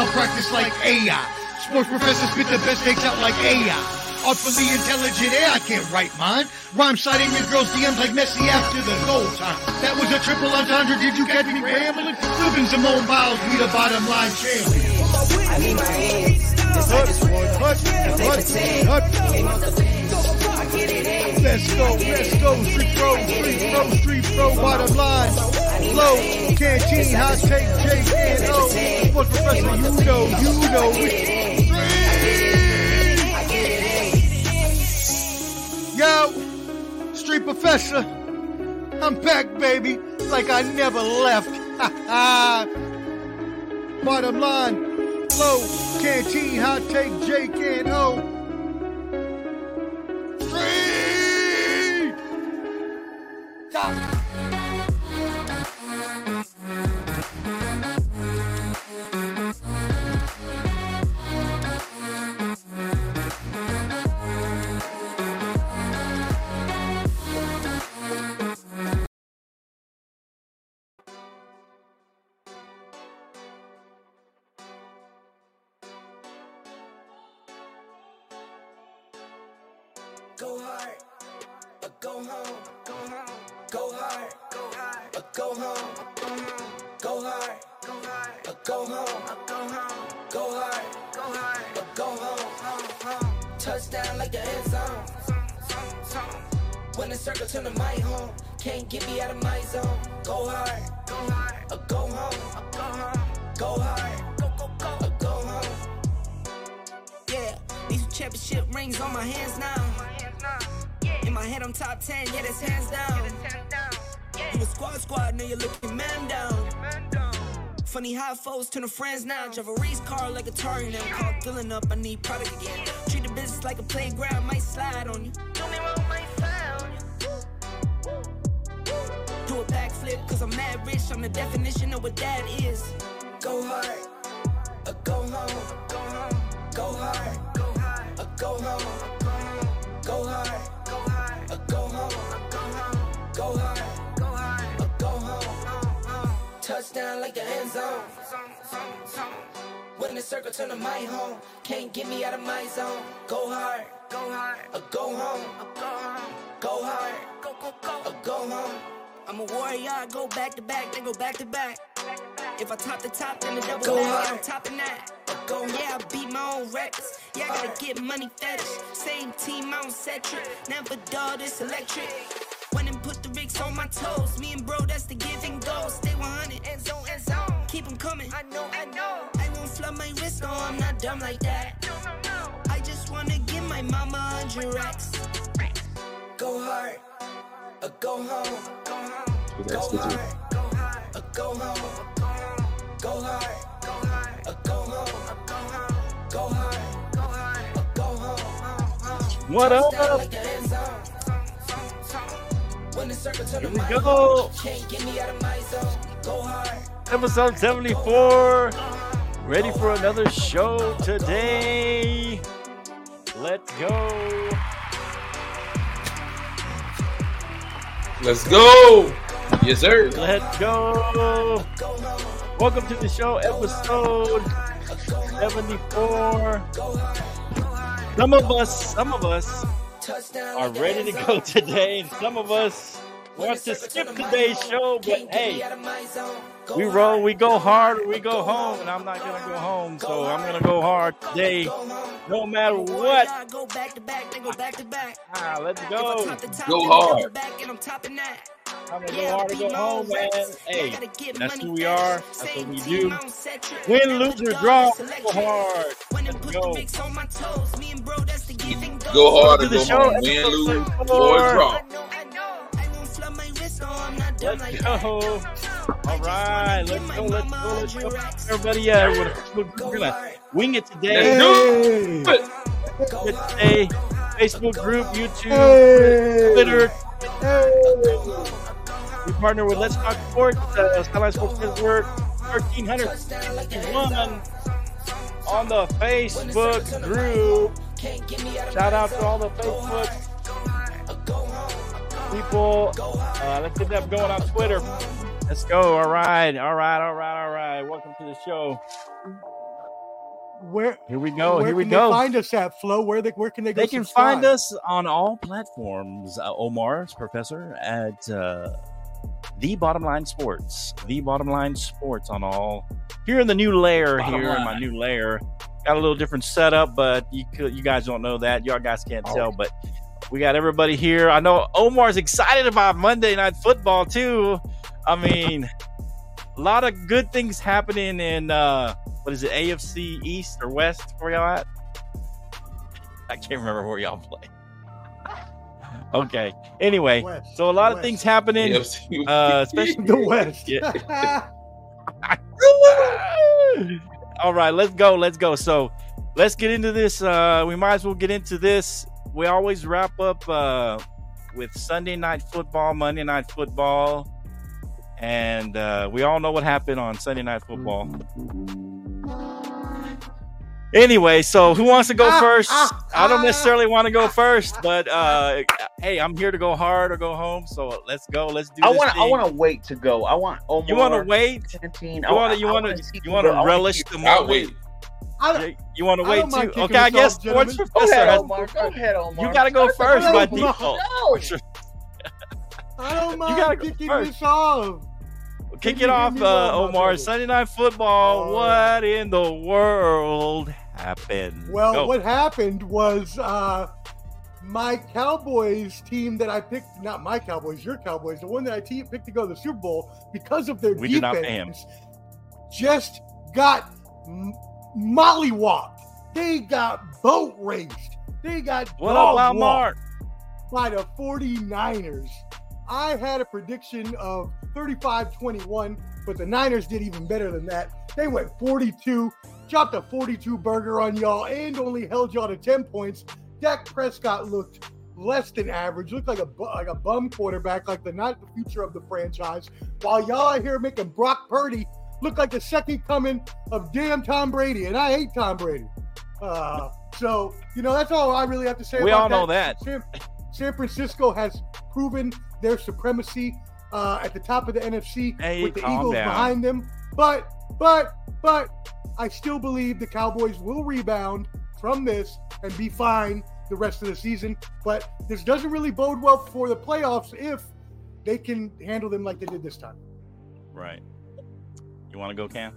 I'll practice like AI. Sports professors spit the best takes out like AI. Artfully intelligent, yeah, I can't write mine. Rhyme sliding in girls' DMs like Messi after the goal time. That was a triple entendre, did you catch me rambling? Flipping Simone Biles, we the bottom line champion. I need my hands. I. Let's go, let's go, street pro, street pro, street pro, bottom line. Flow, canteen, hot take, J and O. Sports professor, you know, you know. we- Yo, street professor, I'm back, baby, like I never left. bottom line, flow, canteen, hot take, Jake and O. Street! Go Funny how foes turn to friends now. Drive a race car like a Atari now. Call filling up, I need product again. Treat the business like a playground, might slide on you. Do me wrong, might slide on you. Do a backflip, cause I'm mad rich. I'm the definition of what that is. Circle turn to my home, can't get me out of my zone. Go hard, go hard, or go home. Go hard, go go go, or go home. I'm a warrior, I go back to back, then go back to back. If I top the top, then the double go back, yeah, I'm topping that. Go, yeah, I beat my own records. Yeah, I gotta get money fetish. Same team, I don't set trip. Never dull, this electric. When and put the Ricks on my toes. Me and bro, that's the give and go. Stay 100, end zone, end zone. Keep 'em coming. I know, I know. No, I'm not dumb like that. I just wanna give my mama a hundred racks. Go hard, or go home. Go home. Go hard, go hard, or go home. Go hard, go hard, or go home. Go hard, go hard, or go home. What up? Touchdown like the end zone. When the circle turn Here we go. Can't get me out of my zone. Go hard. Episode 74. Ready for another show today. Let's go. Let's go. Yes, sir. Let's go. Welcome to the show, episode 74. Some of us, some of us are ready to go today, and some of us want to skip today's show, but Can't get me hey, out of my zone. Go we hard, roll, we go hard, or we go home, and I'm not gonna go home, so I'm gonna go hard today, go no matter I'm a warrior, what. Go back to back, then go back to back. Ah, let's go. top Go then the double hard. Back and I'm topping that. I'm gonna Yeah, go hard or go home, man. Yeah, Hey, that's who we are. That's what we do. I don't set trips. Win, lose, or draw, go hard. When Let's go. the Ricks on my toes, me and bro, that's the give and go. Go hard or go home. Win, lose, or draw. Let's like go. All right, let's go, let's go, let's go. Everybody, yeah, we're we're gonna wing it today. Let's do it. Go It hard, today. Facebook group, YouTube, Hey. Twitter. We partner with Let's Talk Sports, uh, Sideline Sports Network, 1351 on the Facebook group. Can't get me out of Shout out to all the Facebook people. Uh, let's get that going on Twitter. Let's go. All right. All right. All right. All right. Welcome to the show. Where Here we go. Where Here we can go. They find us at Flo. Where they where can they go? They can subscribe? find us on all platforms. Uh, Omar's professor at uh, the Bottom Line Sports. The Bottom Line Sports on all. Here in the new layer. Bottom here in my new layer. Got a little different setup, but you could, you guys don't know that. Y'all guys can't Oh. tell, but we got everybody here. I know Omar's excited about Monday Night Football too. I mean, a lot of good things happening in uh, what is it, AFC East or West? Where y'all at? I can't remember where y'all play. Okay. Anyway, West. so a lot of West. things happening, uh, especially the West. Yeah. All right, let's go. Let's go. So let's get into this. Uh, we might as well get into this. We always wrap up uh, with Sunday night football, Monday night football, and uh, we all know what happened on Sunday night football. Anyway, so who wants to go Ah, first? ah, I don't ah. necessarily want to go first, but uh, hey, I'm here to go hard or go home. So let's go. Let's do. I want. I want to wait to go. I want Omar. You want to wait? Canteen. You want to? You want to? You want to relish the I'll moment? Wait. I don't- You- You want to wait too? kicking Okay, I guess sports gentlemen. Go ahead. Omar. Go ahead, Omar. You gotta go Start first by default. No. I don't mind gotta go kicking first. this off. Kick you it off, give uh, Omar. Sunday night football. Oh. What in the world happened? Well, Go. what happened was uh, my Cowboys team that I picked, not my Cowboys, your Cowboys, the one that I te- picked to go to the Super Bowl because of their We did not pay him. defense, just got m- mollywopped. They got boat raced. They got What up, Wild Mark? by the 49ers. I had a prediction of 35 21, but the Niners did even better than that. They went 42, dropped a 42 burger on y'all, and only held y'all to 10 points. Dak Prescott looked less than average, looked like a like a bum quarterback, like the not the future of the franchise. While y'all are here making Brock Purdy look like the second coming of damn Tom Brady, and I hate Tom Brady. Uh, so you know that's all I really have to say. We about all know that. San, San Francisco has proven their supremacy uh, at the top of the NFC Hey, with the Eagles down. behind them. But, but, but, I still believe the Cowboys will rebound from this and be fine the rest of the season. But this doesn't really bode well for the playoffs if they can handle them like they did this time. Right. You want to go, Cam?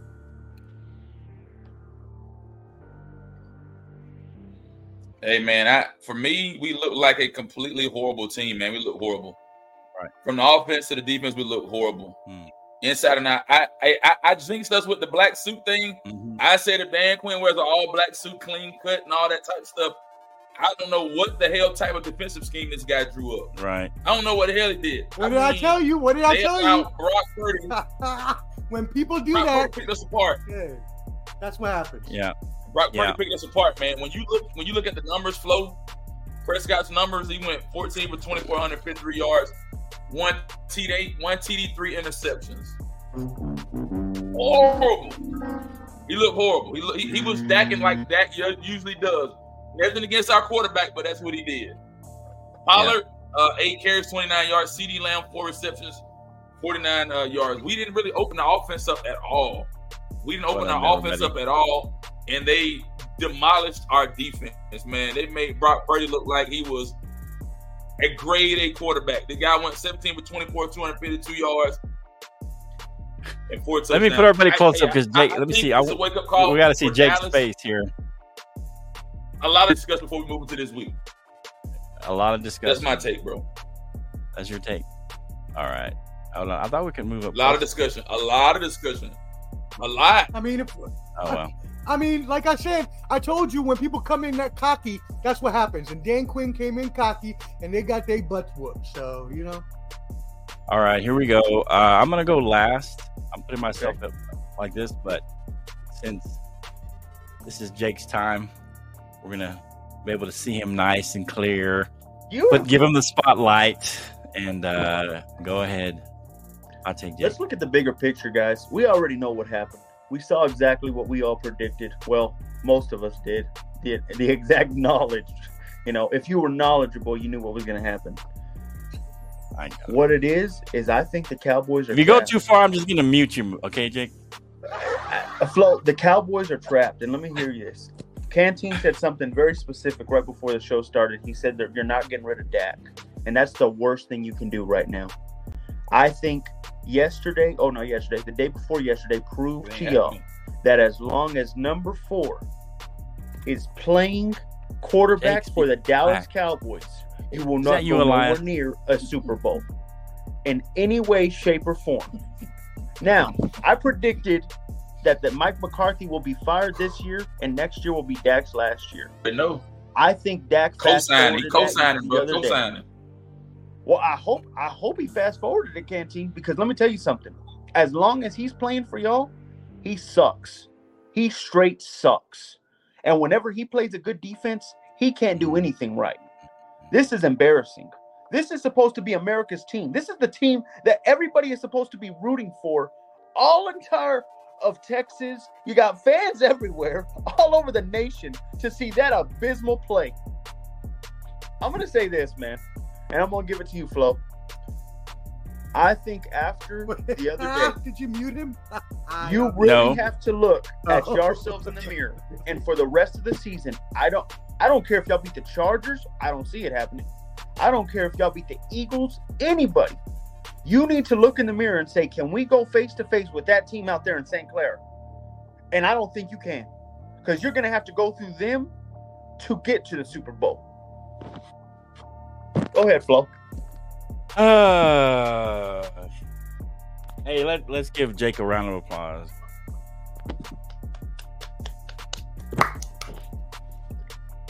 Hey man, I for me, we look like a completely horrible team, man. We look horrible. Right. From the offense to the defense, we look horrible. Hmm. Inside and out. I I I, I jinxed us with the black suit thing. Mhm. I said if Dan Quinn wears an all black suit, clean cut, and all that type of stuff, I don't know what the hell type of defensive scheme this guy drew up. Right. I don't know what the hell he did. What did I tell you? What did I tell you? allowed Brock Purdy. when people do Brock that, Purdy picked us apart. yeah, that's what happens. Yeah. Brock Purdy Yeah. picked us apart, man. When you look when you look at the numbers Flo, Prescott's numbers, he went 14 for 2,453 yards, one TD, one TD, three interceptions. Horrible. He looked horrible. He, look, he, he was stacking like that usually does. Nothing against our quarterback, but that's what he did. Pollard, uh, eight carries, 29 yards. CeeDee Lamb, four receptions, 49 uh, yards. We didn't really open the offense up at all. We didn't open Well, our offense up at all, and they demolished our defense. Man, they made Brock Purdy look like he was a grade A quarterback. The guy went 17 for 24, 252 yards. And four Let me put everybody I- close I- up because Jake. I let me see. I, wake-up call we got to see Jake's Dallas. face here. A lot of discussion before we move into this week. A lot of discussion. That's my take, bro. That's your take. All right. Hold on. I thought we could move up. A lot of discussion. A lot of discussion. A lot. I mean, if Oh well. I mean, like I said, I told you when people come in that cocky, that's what happens. And Dan Quinn came in cocky, and they got their butts whooped. So you know, All right. Here we go. Uh, I'm gonna go last. I'm putting myself up like this, but since this is Jake's time, we're gonna be able to see him nice and clear. You. But give him the spotlight and uh, go ahead. I'll take Jake. Let's look at the bigger picture, guys. We already know what happened. We saw exactly what we all predicted. Well, most of us did. The, the exact knowledge. You know, if you were knowledgeable, you knew what was going to happen. I know. What it is is, I think the Cowboys are. If you go too far, I'm just gonna mute you. Okay, Jake. Uh, Flo, the Cowboys are trapped, and let me hear you this. Canteen said something very specific right before the show started. He said that you're not getting rid of Dak, and that's the worst thing you can do right now. I think yesterday, oh no, yesterday, the day before yesterday, proved to y'all that as long as number four is playing quarterback for the Dallas back. Cowboys, you will not that you, go Elias? nowhere near a Super Bowl in any way, shape, or form. Now, I predicted that that Mike McCarthy will be fired this year, and next year will be Dak's last year. But no, I think Dak co-signing, he co-signing, bro, co-signing. Well, I hope I hope he fast forwarded the Canteen, because let me tell you something. As long as he's playing for y'all, he sucks. He straight sucks. And whenever he plays a good defense, he can't do anything right. This is embarrassing. This is supposed to be America's team. This is the team that everybody is supposed to be rooting for. All entire of Texas. You got fans everywhere, all over the nation, to see that abysmal play. I'm gonna say this, man, and I'm gonna give it to you, Flo. I think after the other day, Did you mute him? you really No. have to look at Oh. yourselves in the mirror. And for the rest of the season, I don't I don't care if y'all beat the Chargers, I don't see it happening. I don't care if y'all beat the Eagles, anybody. You need to look in the mirror and say, can we go face to face with that team out there in Santa Clara? And I don't think you can. Because you're gonna have to go through them to get to the Super Bowl. Go ahead, Flo. Uh, hey, let, let's give Jake a round of applause.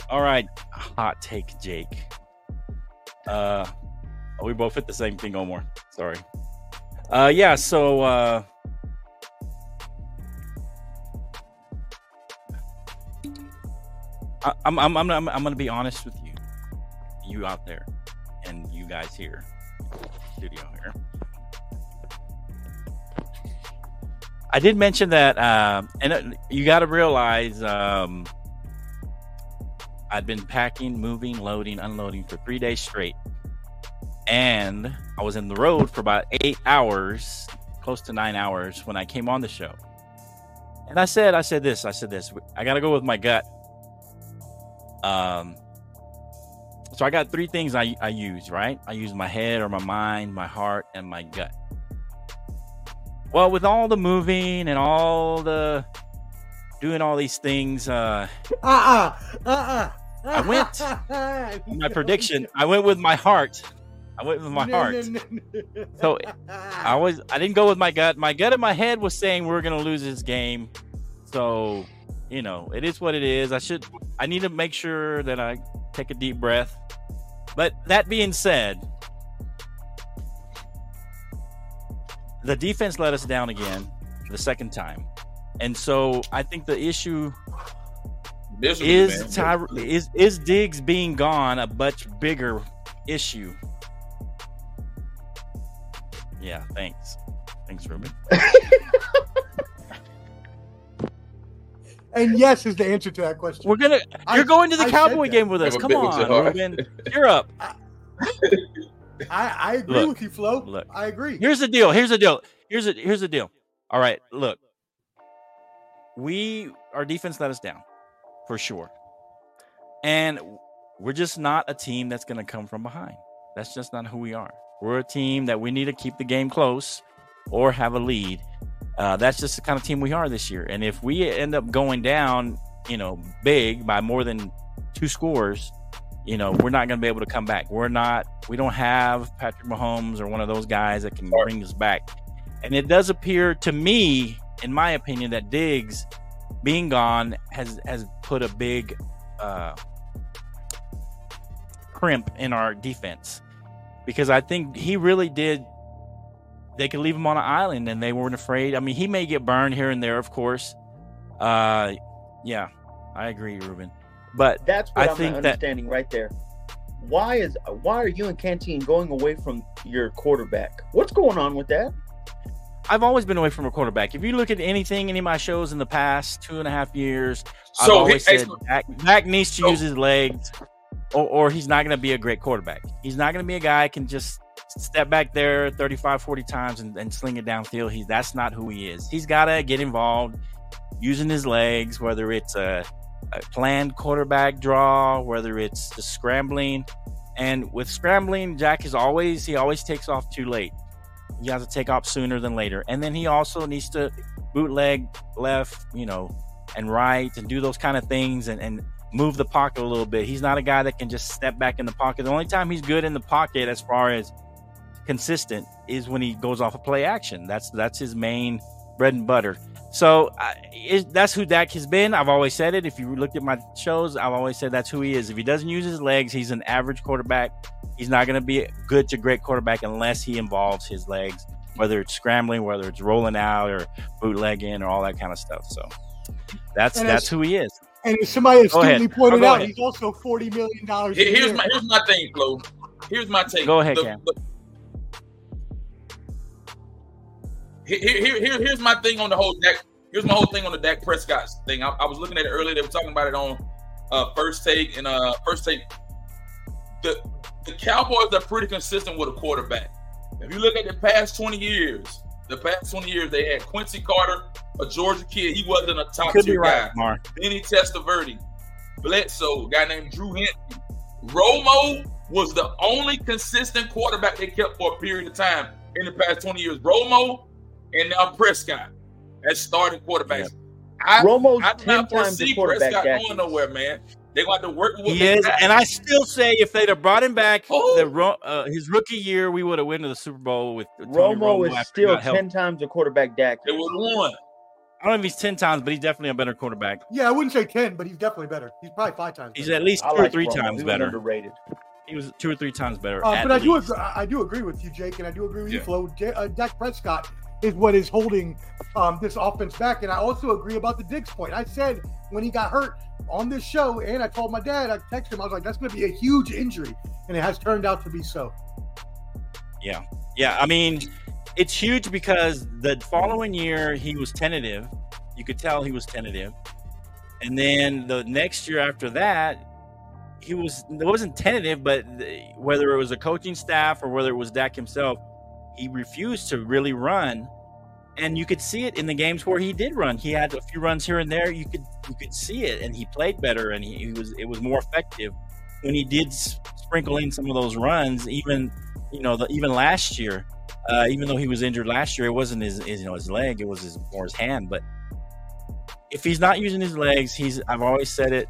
All right, hot take, Jake. Uh, we both hit the same thing, Omar. Sorry. Uh, yeah. So, uh, I, I'm, I'm, I'm, I'm, I'm gonna be honest with you, you out there, and you guys here, studio here. I did mention that, um, and uh, you got to realize um, I'd been packing, moving, loading, unloading for three days straight, and I was in the road for about eight hours, close to nine hours, when I came on the show. And I said, I said this, I said this. I got to go with my gut. Um, so I got three things I, I use, right? I use my head or my mind, my heart, and my gut. Well, with all the moving and all the doing all these things, uh, Uh uh uh uh. I went- my prediction, I went with my heart. I went with my heart. So, I was I didn't go with my gut. My gut and my head was saying we're gonna lose this game. So, you know, it is what it is. I should I need to make sure that I take a deep breath. But that being said, the defense let us down again the second time. And so I think the issue Miserably, is. Ty- is is Diggs being gone a much bigger issue. Yeah, thanks. Thanks, Ruben. and yes is the answer to that question. We're gonna. I- You're going to the I Cowboy game with us. Come bit with your on, heart. Ruben. You're up. I, I agree Look, with you, Flo. look. I agree. Here's the deal. Here's the deal. Here's a here's the deal. All right, look. We our defense let us down, for sure, and we're just not a team that's going to come from behind. That's just not who we are. We're a team that we need to keep the game close or have a lead. Uh, that's just the kind of team we are this year. And if we end up going down, you know, big by more than two scores, you know, we're not going to be able to come back. We're not, we don't have Patrick Mahomes or one of those guys that can bring us back. And it does appear to me, in my opinion, that Diggs being gone has has put a big uh, crimp in our defense because I think he really did. They could leave him on an island and they weren't afraid. I mean, he may get burned here and there, of course. Uh, yeah, I agree, Ruben. But That's what I am think not that- understanding right there. Why is why are you and Canteen going away from your quarterback? What's going on with that? I've always been away from a quarterback. If you look at anything, any of my shows in the past two and a half years, I've always hey, said so- Dak, Dak needs to So- use his legs, or, or he's not going to be a great quarterback. He's not going to be a guy who can just step back there 35, 40 times and, and sling it downfield. He's that's not who he is. He's got to get involved using his legs, whether it's a, a planned quarterback draw, whether it's the scrambling. And with scrambling, Jack is always he always takes off too late. He has to take off sooner than later. And then he also needs to bootleg left, you know, and right and do those kind of things and, and move the pocket a little bit. He's not a guy that can just step back in the pocket. The only time he's good in the pocket as far as consistent is when he goes off a of play action. That's that's his main bread and butter. So uh, it, that's who Dak has been. I've always said it. If you looked at my shows, I've always said that's who he is. If he doesn't use his legs, he's an average quarterback. He's not going to be a good to great quarterback unless he involves his legs, whether it's scrambling, whether it's rolling out or bootlegging or all that kind of stuff. So that's And that's as- who he is. And as somebody Go ahead. astutely pointed out, ahead. he's also forty million dollars. Here- here's my here's my thing, Flo. Here's my take. Go ahead, The- Cam. the- Here, here, here, here's my thing on the whole Dak. Here's my whole thing on the Dak Prescott thing. I, I was looking at it earlier. They were talking about it on uh, first take and uh, first take. The the Cowboys are pretty consistent with a quarterback. If you look at the past 20 years, the past 20 years they had Quincy Carter, a Georgia kid. He wasn't a top tier right, guy. Mar. Vinny Testaverde, Bledsoe, a guy named Drew Henry. Romo was the only consistent quarterback they kept for a period of time in the past 20 years. Romo and now Prescott as starting quarterbacks. I, Romo's I do 10 not times the foresee quarterback Prescott Dak going nowhere, man. They're going to work with what He they is, got. and I still say if they'd have brought him back Who? the uh, his rookie year, we would have won the Super Bowl with Tony Romo is still got help. 10 times the quarterback Dak It is. would have won. I don't know if he's ten times, but he's definitely a better quarterback. Yeah, I wouldn't say ten, but he's definitely better. He's probably five times. He's better. at least I two or three Romo. times He better. underrated. He was two or three times better. Uh, at but I do agree, I I do agree with you, Jake, and I do agree with you, Flo. J- uh, Dak Prescott is what is holding um, this offense back, and I also agree about the Diggs point. I said when he got hurt on this show, and I told my dad, I texted him, I was like, "That's going to be a huge injury," and it has turned out to be so. Yeah, Yeah. I mean, it's huge because the following year he was tentative. You could tell he was tentative, and then the next year after that, he was it wasn't tentative, but the- whether it was a coaching staff or whether it was Dak himself, he refused to really run. And you could see it in the games where he did run. He had a few runs here and there. You could you could see it, and he played better, and he, he was it was more effective when he did sprinkle in some of those runs. Even you know the, even last year, uh, even though he was injured last year, it wasn't his, his you know his leg, it was his more his hand. But if he's not using his legs, he's I've always said it.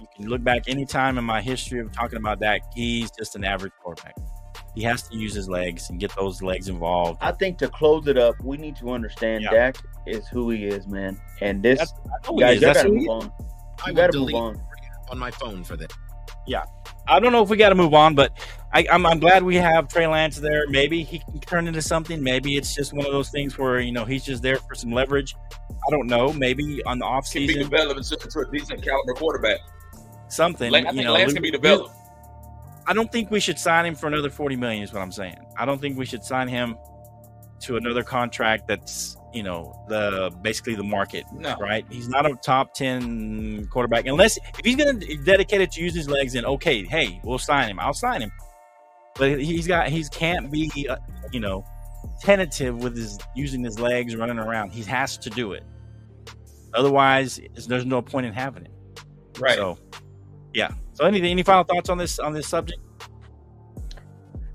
You can look back any time in my history of talking about that. he's just an average quarterback. He has to use his legs and get those legs involved. I think to close it up, we need to understand Yeah. Dak is who he is, man. And this, That's- I know guys, is. That's gotta move on. I gotta move on. on my phone for this. Yeah, I don't know if we got to move on, but I, I'm, I'm glad we have Trey Lance there. Maybe he can turn into something. Maybe it's just one of those things where you know he's just there for some leverage. I don't know. Maybe on the off Can be season, developed into a decent caliber quarterback. something. Like, I you think know, Lance we- can be we- developed. I don't think we should sign him for another 40 million. Is what I'm saying. I don't think we should sign him to another contract that's you know the basically the market. No. Right? He's not a top 10 quarterback unless if he's going to dedicate it to use his legs. and okay, hey, we'll sign him. I'll sign him. But he's got he can't be uh, you know tentative with his using his legs running around. He has to do it. Otherwise, there's no point in having him. Right. So, yeah. So, anything, any final thoughts on this on this subject?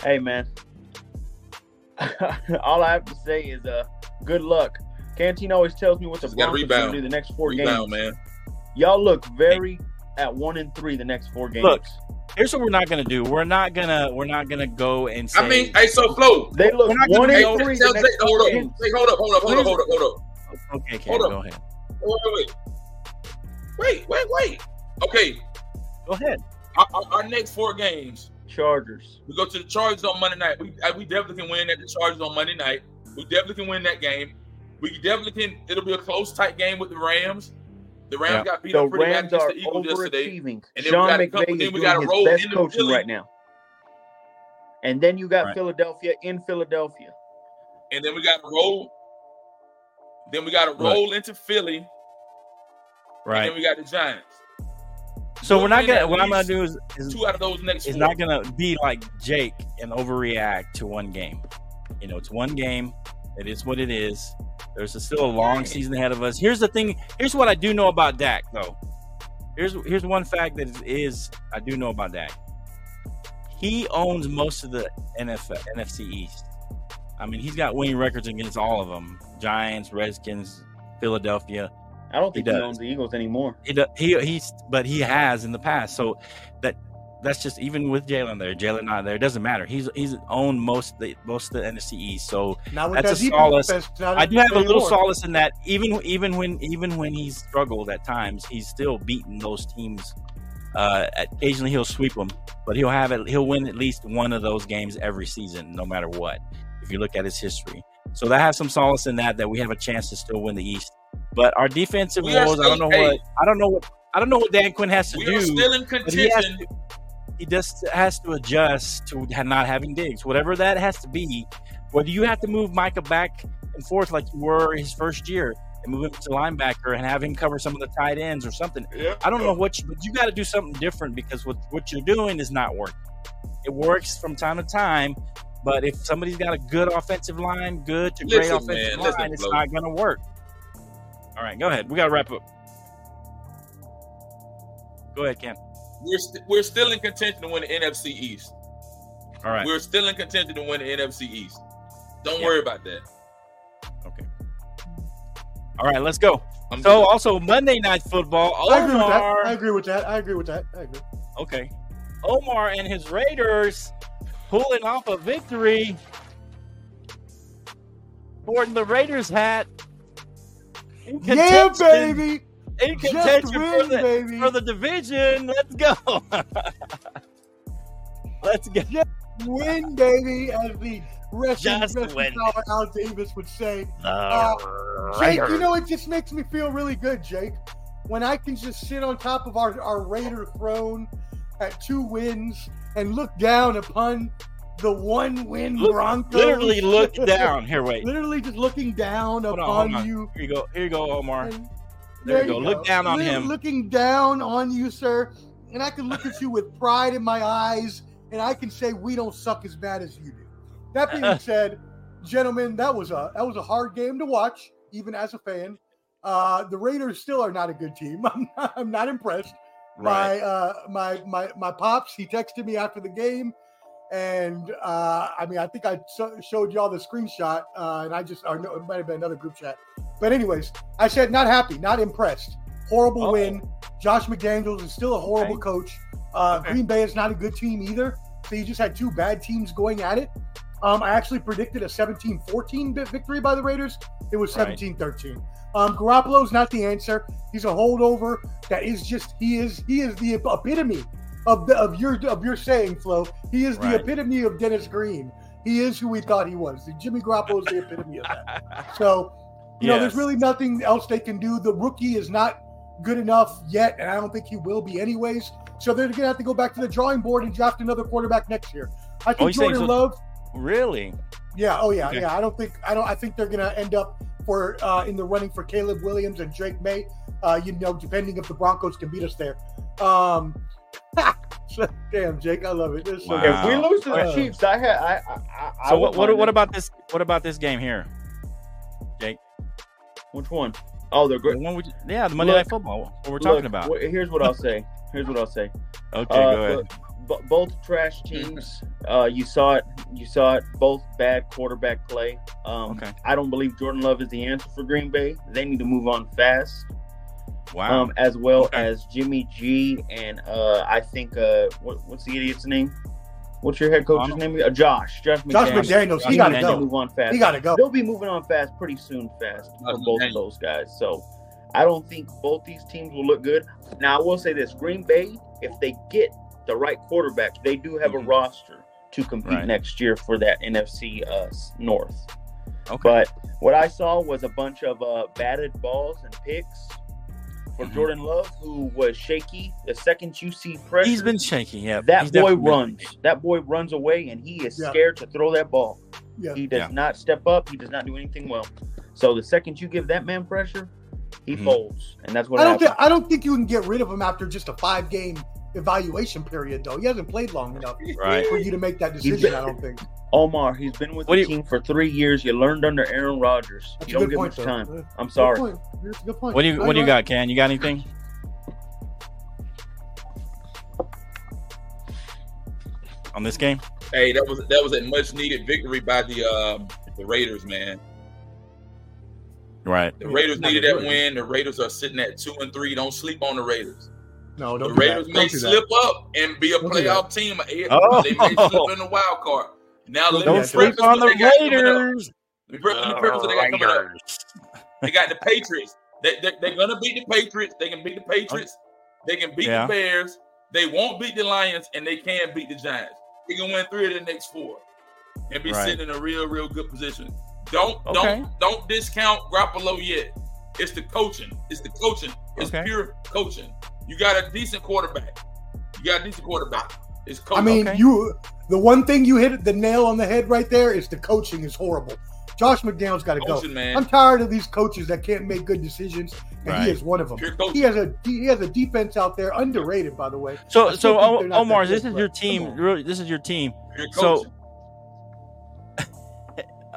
Hey, man. All I have to say is, uh, good luck. Canteen always tells me what the Just gotta Broncos gonna rebound. do the next four Rebound, games. man. Y'all look very at one and three the next four games. Look, Here's what we're not gonna do. We're not gonna we're not gonna go and say. I mean, hey, so Flo. they look We're not gonna one Hey, and go- three tell the Jake, next hold four up. games. Hey, hold up, hold up, hold up, hold up, hold up. okay, Cam, hold up. go ahead. Wait, wait, wait. Wait, wait, wait. Okay, Go ahead. our, our, our next four games, Chargers. we go to the Chargers on Monday night. We uh, we definitely can win at the Chargers on Monday night. We definitely can win that game. We definitely can. It'll be a close, tight game with the Rams. The Rams Yeah. got beat The up pretty bad against are the Eagles yesterday. overachieving. And then we Sean gotta come- McVay then is we gotta his roll best into coaching Philly. right now. And then you got Right. Philadelphia in Philadelphia. and then we got to roll. Then we got to Right. roll into Philly, Right. and Right. then we got the Giants. So we're not gonna. What I'm gonna do is, is Two out of those next is four. not gonna be like Jake and overreact to one game. You know, it's one game. It is what it is. There's a, still a long season ahead of us. Here's the thing. Here's what I do know about Dak, though. Here's here's one fact that is, is I do know about Dak. He owns most of the NFL, NFC East. I mean, he's got winning records against all of them: Giants, Redskins, Philadelphia. I don't think He he, owns the Eagles anymore. He do- he he's but he has in the past. So that that's just even with Jalen there, Jalen not there, it doesn't matter. He's he's owned most of the most of the NFC East. So Not That's that a solace. I do have a little anymore. solace in that even even when even when he's struggled at times, he's still beaten those teams. Uh, occasionally he'll sweep them, but he'll have it. He'll win at least one of those games every season, no matter what. If you look at his history, so that has some solace in that that we have a chance to still win the East. But our defensive woes, I don't know what I don't know what I don't know what Dan Quinn has to We do. are still in but he to, he just has to adjust to not having Diggs, whatever that has to be. Whether you have to move Micah back and forth like you were his first year and move him to linebacker and have him cover some of the tight ends or something. I don't know what, you, but you got to do something different because what what you're doing is not working. It works from time to time, but if somebody's got a good offensive line, good to great Listen, offensive man, listen, line, it's Flo. not going to work. All right, go ahead. We got to wrap up. Go ahead, Ken. We're st- we're still in contention to win the NFC East. All right. We're still in contention to win the NFC East. Don't Yeah. worry about that. Okay. All right, let's go. I'm So good. also Monday night football. I agree with that. I agree with that. I agree with that. I agree. Okay. Omar and his Raiders pulling off a victory. Sporting the Raiders hat. In Yeah, baby. In Just contention for the, baby. for the division. Let's go. Let's go. Win, baby, as the wrestling Just wrestling Al Davis would say. Uh, Jake, you know, it just makes me feel really good, Jake. When I can just sit on top of our, our Raider throne at two wins and look down upon the one win Look- Broncos. Literally look down. Here, wait. Literally just looking down Hold on, upon hold on. you. Here you go. Here you go, Omar. And There you go. Look down on Li- him. Looking down on you, sir. And I can look at you with pride in my eyes, and I can say we don't suck as bad as you do. That being said, gentlemen, that was a that was a hard game to watch, even as a fan. Uh, the Raiders still are not a good team. I'm not, I'm not impressed. Right. My uh, my my my pops, he texted me after the game, and uh, I mean, I think I so- showed y'all the screenshot, uh, and I just or no, it might have been another group chat. But anyways, I said not happy, not impressed. Horrible Oh. win. Josh McDaniels is still a horrible Okay. coach. Uh, Okay. Green Bay is not a good team either. So you just had two bad teams going at it. Um, I actually predicted a 17-14 bit victory by the Raiders. It was Right. 17-13. Um, Garoppolo's not the answer. He's a holdover. That is just he is he is the epitome of the of your of your saying, Flo. He is the Right. epitome of Dennis Green. He is who we thought he was. Jimmy Garoppolo is the epitome of that. So, you know, there's really nothing else they can do. The rookie is not good enough yet, and I don't think he will be anyways. So they're gonna have to go back to the drawing board and draft another quarterback next year. I think Oh, Jordan so- Love. Really? Yeah. Oh yeah. Okay. Yeah. I don't think. I don't. I think they're gonna end up for uh, in the running for Caleb Williams and Drake Maye. Uh, you know, depending if the Broncos can beat us there. Um, damn, Jake, I love it. This Wow. If we lose to the Uh, Chiefs, I had I I, I, I So would what what, what about this what about this game here? Jake? Which one? Oh, they're The great. one we, yeah, the Monday Look, Night Football. What we're talking Look, about. here's what I'll say. Here's what I'll say. Okay, Uh, go ahead. look, bo- both trash teams. uh, you saw it. You saw it. Both bad quarterback play. Um, Okay. I don't believe Jordan Love is the answer for Green Bay. They need to move on fast. Wow. Um, as well Okay. as Jimmy G and uh, I think uh, what, what's the idiot's name? What's your head coach's Donald? name? Uh, Josh. Josh McDaniels. Josh McDaniels, he They gotta go. Move on fast. He got to go. They'll be moving on fast pretty soon, fast for both McDaniels. of those guys. So I don't think both these teams will look good. Now I will say this: Green Bay, if they get the right quarterback, they do have Mhm. a roster to compete Right. next year for that NFC uh, North. okay. But what I saw was a bunch of uh, batted balls and picks for Mhm. Jordan Love, who was shaky. The second you see pressure, he's been shaky. Yeah. that he's boy definitely been runs. That boy runs away, and he is Yeah. scared to throw that ball. Yeah. He does Yeah. not step up. He does not do anything well. So the second you give that man pressure, he Mhm. folds, and that's what I don't think I don't think you can get rid of him after just a five game evaluation period, though. He hasn't played long enough Right. for you to make that decision. I don't think. Omar, he's been with What the you- team for three years. You learned under Aaron Rodgers. That's you don't good get point, much though. time. Uh, I'm Good sorry. point. Good point. What do you What do you got, Can? You got anything on this game? Hey, that was that was a much needed victory by the um, the Raiders, man. Right. The Raiders needed that win. The Raiders are sitting at two and three. Don't sleep on the Raiders. No, The don't do. Raiders Don't may do that. slip up and be a Don't playoff team. Oh. They may slip in the wild card. Now Don't let do me Don't that. sleep on the they got coming up. Raiders. Let me pre- let me preface what they oh, got coming up. They got the Patriots. They, they, they're going to beat the Patriots. They can beat the oh. Patriots. They can beat Yeah. the Bears. They won't beat the Lions, and they can beat the Giants. They can win three of the next four and be Right. sitting in a real, real good position. Don't Okay. don't don't discount Garoppolo yet. It's the coaching. It's the coaching. It's Okay. pure coaching. You got a decent quarterback. You got a decent quarterback. It's coaching. I mean, Okay. you. The one thing you hit the nail on the head right there is the coaching is horrible. Josh McDaniels got to go. man. I'm tired of these coaches that can't make good decisions, and Right. he is one of them. He has a he has a defense out there underrated, by the way. So, so think O- they're not Omar, that this is your team. This is your team. So, coaching.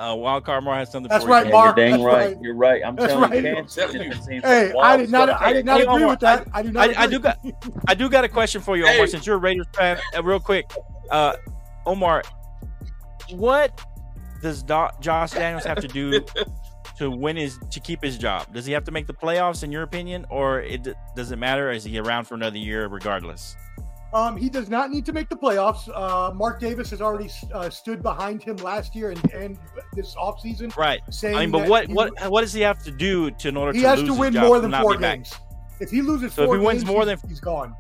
Uh, Wild Card Mar has something That's for you. right, Yeah, Mark. you're dang That's right. right. You're right. I'm That's telling right. you, I'm telling you. Kansas Hey, I did not. I did not Hey, agree Omar, with that. I, do not. I, I do got, I do got a question for you, Omar. Hey. Since you're a Raiders fan, uh, real quick, uh, Omar, what does Do- Josh Daniels have to do to win his to keep his job? Does he have to make the playoffs, in your opinion, or it does it matter? Is he around for another year regardless? Um, he does not need to make the playoffs. Uh, Mark Davis has already uh, stood behind him last year and, and this offseason, Right. saying I mean, but what he- what what does he have to do to in order he to has to win more to than four be back? games. If he loses So if he wins games, more than- he's gone.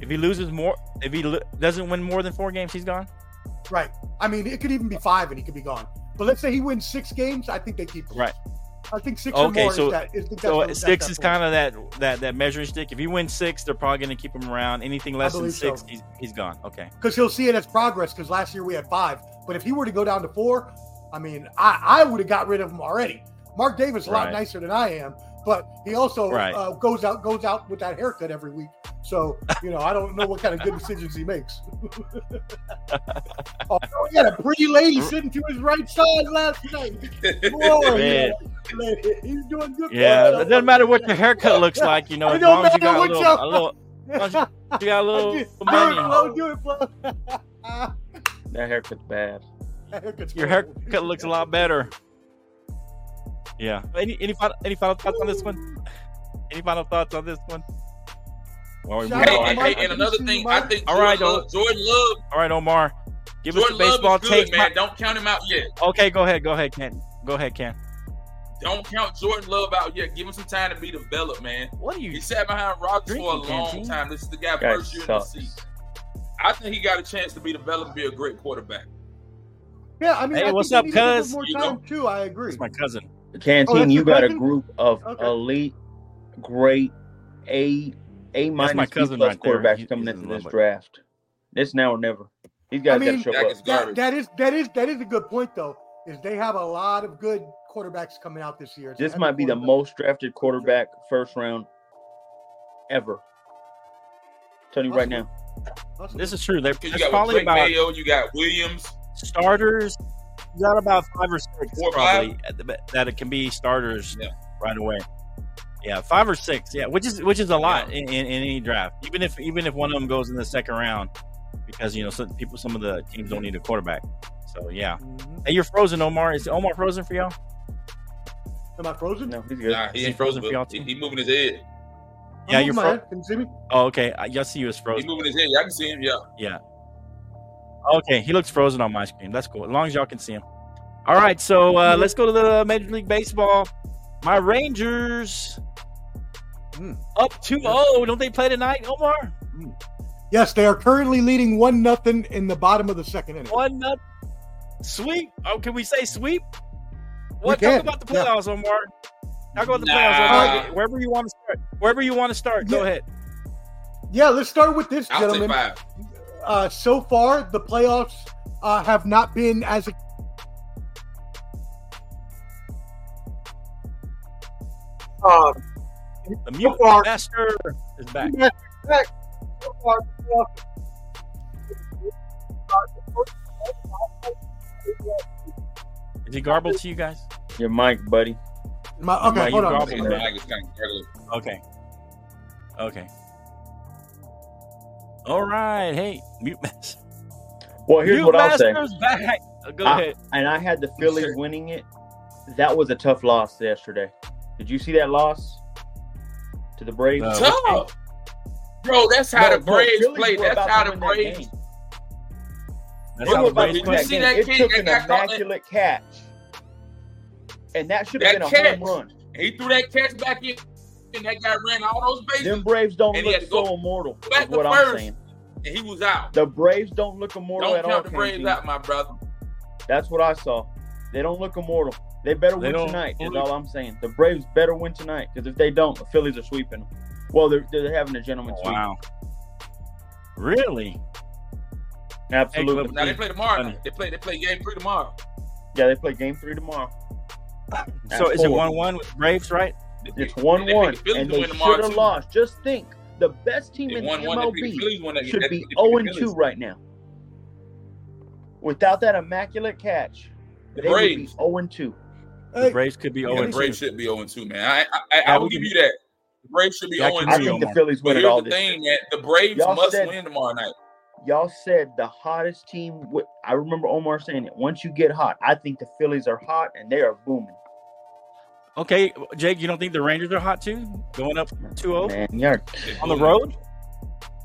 If he loses more, if he lo- doesn't win more than four games, he's gone. Right. I mean, it could even be five and he could be gone. But let's say he wins six games, I think they keep him. Right. I think six Okay, or more so- is that. Is, that's So six is kind of that that that measuring stick. If he wins six, they're probably going to keep him around. Anything less than six, so. he's he's gone. Okay. because he'll see it as progress. Because last year we had five, but if he were to go down to four, I mean, I, I would have got rid of him already. Mark Davis is a lot Right. nicer than I am, but he also Right. uh, goes out goes out with that haircut every week. So you know, I don't know what kind of good decisions he makes. oh, he had a pretty lady sitting to his right side last night. Boy, Man. lady, he's doing good. Yeah, it doesn't matter what your haircut looks like, you know, as long as you got a little, your- a little, as long as you, you got a little do it, money. Flo, do it, Flo. That haircut's bad. That haircut's Your haircut looks a lot better. Yeah. Any any final any final thoughts on this one? Any final thoughts on this one? Well, we Hey, and, hey, and another You see thing, I think All Jordan, Love, Jordan Love, All right, Omar, give us Jordan the baseball Love is good, take. man. Don't count him out yet. Okay, go ahead, go ahead, Ken. Go ahead, Ken. Don't count Jordan Love out yet. Give him some time to be developed, man. What are you? He sat behind Rodgers for a long Canteen? time. This is the guy Guy first year in the sucks. seat. I think he got a chance to be developed be a great quarterback. Yeah, I mean, Hey, I what's think up, they need to give him cuz? More You time know? too. I agree. It's my cousin. Canteen, Oh, you your got a group of Okay. elite, great, A, A That's my minus, B cousin plus right quarterbacks He- coming into this draft. It's now or never. These guys I got to show Dak up. is That, that is that is that is a good point though. Is they have a lot of good quarterbacks coming out this year. It's This might be the most drafted quarterback first round ever. Tell you right now. Awesome. This is true. There- Because you got probably Drake about Mayo, you got Williams. starters. You got about five or six Four or probably that it can be starters Yeah. right away. Yeah, five or six. Yeah, which is which is a lot in, in, in any draft. Even if even if one of them goes in the second round, because you know some people, some of the teams don't need a quarterback. So yeah. Mhm. Hey, you're frozen, Omar. Is Omar frozen for y'all? Am I frozen? No, he's good. Nah, Is he he ain't frozen frozen. for y'all He, too? he moving his head. Yeah, I'm you're moving my fro- Can you see me? Oh, okay. I y'all see you as He frozen. moving his head. Y'all can see him. Yeah. Yeah. Okay, he looks frozen on my screen. That's cool. As long as y'all can see him. All right, so uh, let's go to the Major League Baseball. My Rangers Hmm. up 2-0. Don't they play tonight, Omar? Yes, they are currently leading one nothing in the bottom of the second inning. One nothing. sweep. Oh, can we say sweep? What talk about the yeah. playoffs, Omar? Talk about the Nah. playoffs, Omar. Wherever you want to start. Wherever you want to start, go ahead. Yeah, let's start with this, I'll say gentlemen. Five. Uh, so far, the playoffs uh, have not been as um, The mute far- master is back. Is he garbled to you guys? Your mic, buddy. My, okay, Mike, hold on. garbled, His man. mic is kind of regular. Okay. Okay. All right. Hey, mute master. Well, here's mute what I'll say. back. Uh, Go I- ahead. And I had the Phillies Sure. winning it. That was a tough loss yesterday. Did you see that loss to the Braves? No. Tough. Bro, that's how No, the Braves Phillies play. That's how the win that Braves. game. That's They how the about Braves to Did you that see game. that It kick took that an got caught? immaculate catch, and that should have been a catch. home run. He threw that catch back in, and that guy ran all those bases, Them Braves don't And look had go so immortal. back Is to what I'm first. saying. and he was out. The Braves don't look immortal Don't at all. count the Braves Canty. out, my brother. That's what I saw. They don't look immortal. They better They win don't tonight. Is fully- all I'm saying. The Braves better win tonight because if they don't, the Phillies are sweeping them. Well, they're, they're having a gentleman oh, sweep. Wow. Really? Absolutely. Now they play tomorrow. Funny. They play. They play game three tomorrow. Yeah, they play game three tomorrow. So is it one one with Braves, right? They- It's one one, the and they should have lost. Just think, the best team They in won one. They pick the MLB Phillies won that- should that- be they pick the 0 and Phillies. 2 right now. Without that immaculate catch, The they Braves. 0 and 2. The Braves could be Yeah, zero the oh and Braves two. should be 0 2, man. I I, I, I will give you that. The Braves should be Yeah, I 0 and 2. on think the. Phillies win it all the thing, man. The Braves Y'all must said- win tomorrow night. Y'all said the hottest team. I remember Omar saying it. Once you get hot, I think the Phillies are hot and they are booming. Okay, Jake, you don't think the Rangers are hot too? Going up 2-0 Man, you're on the road?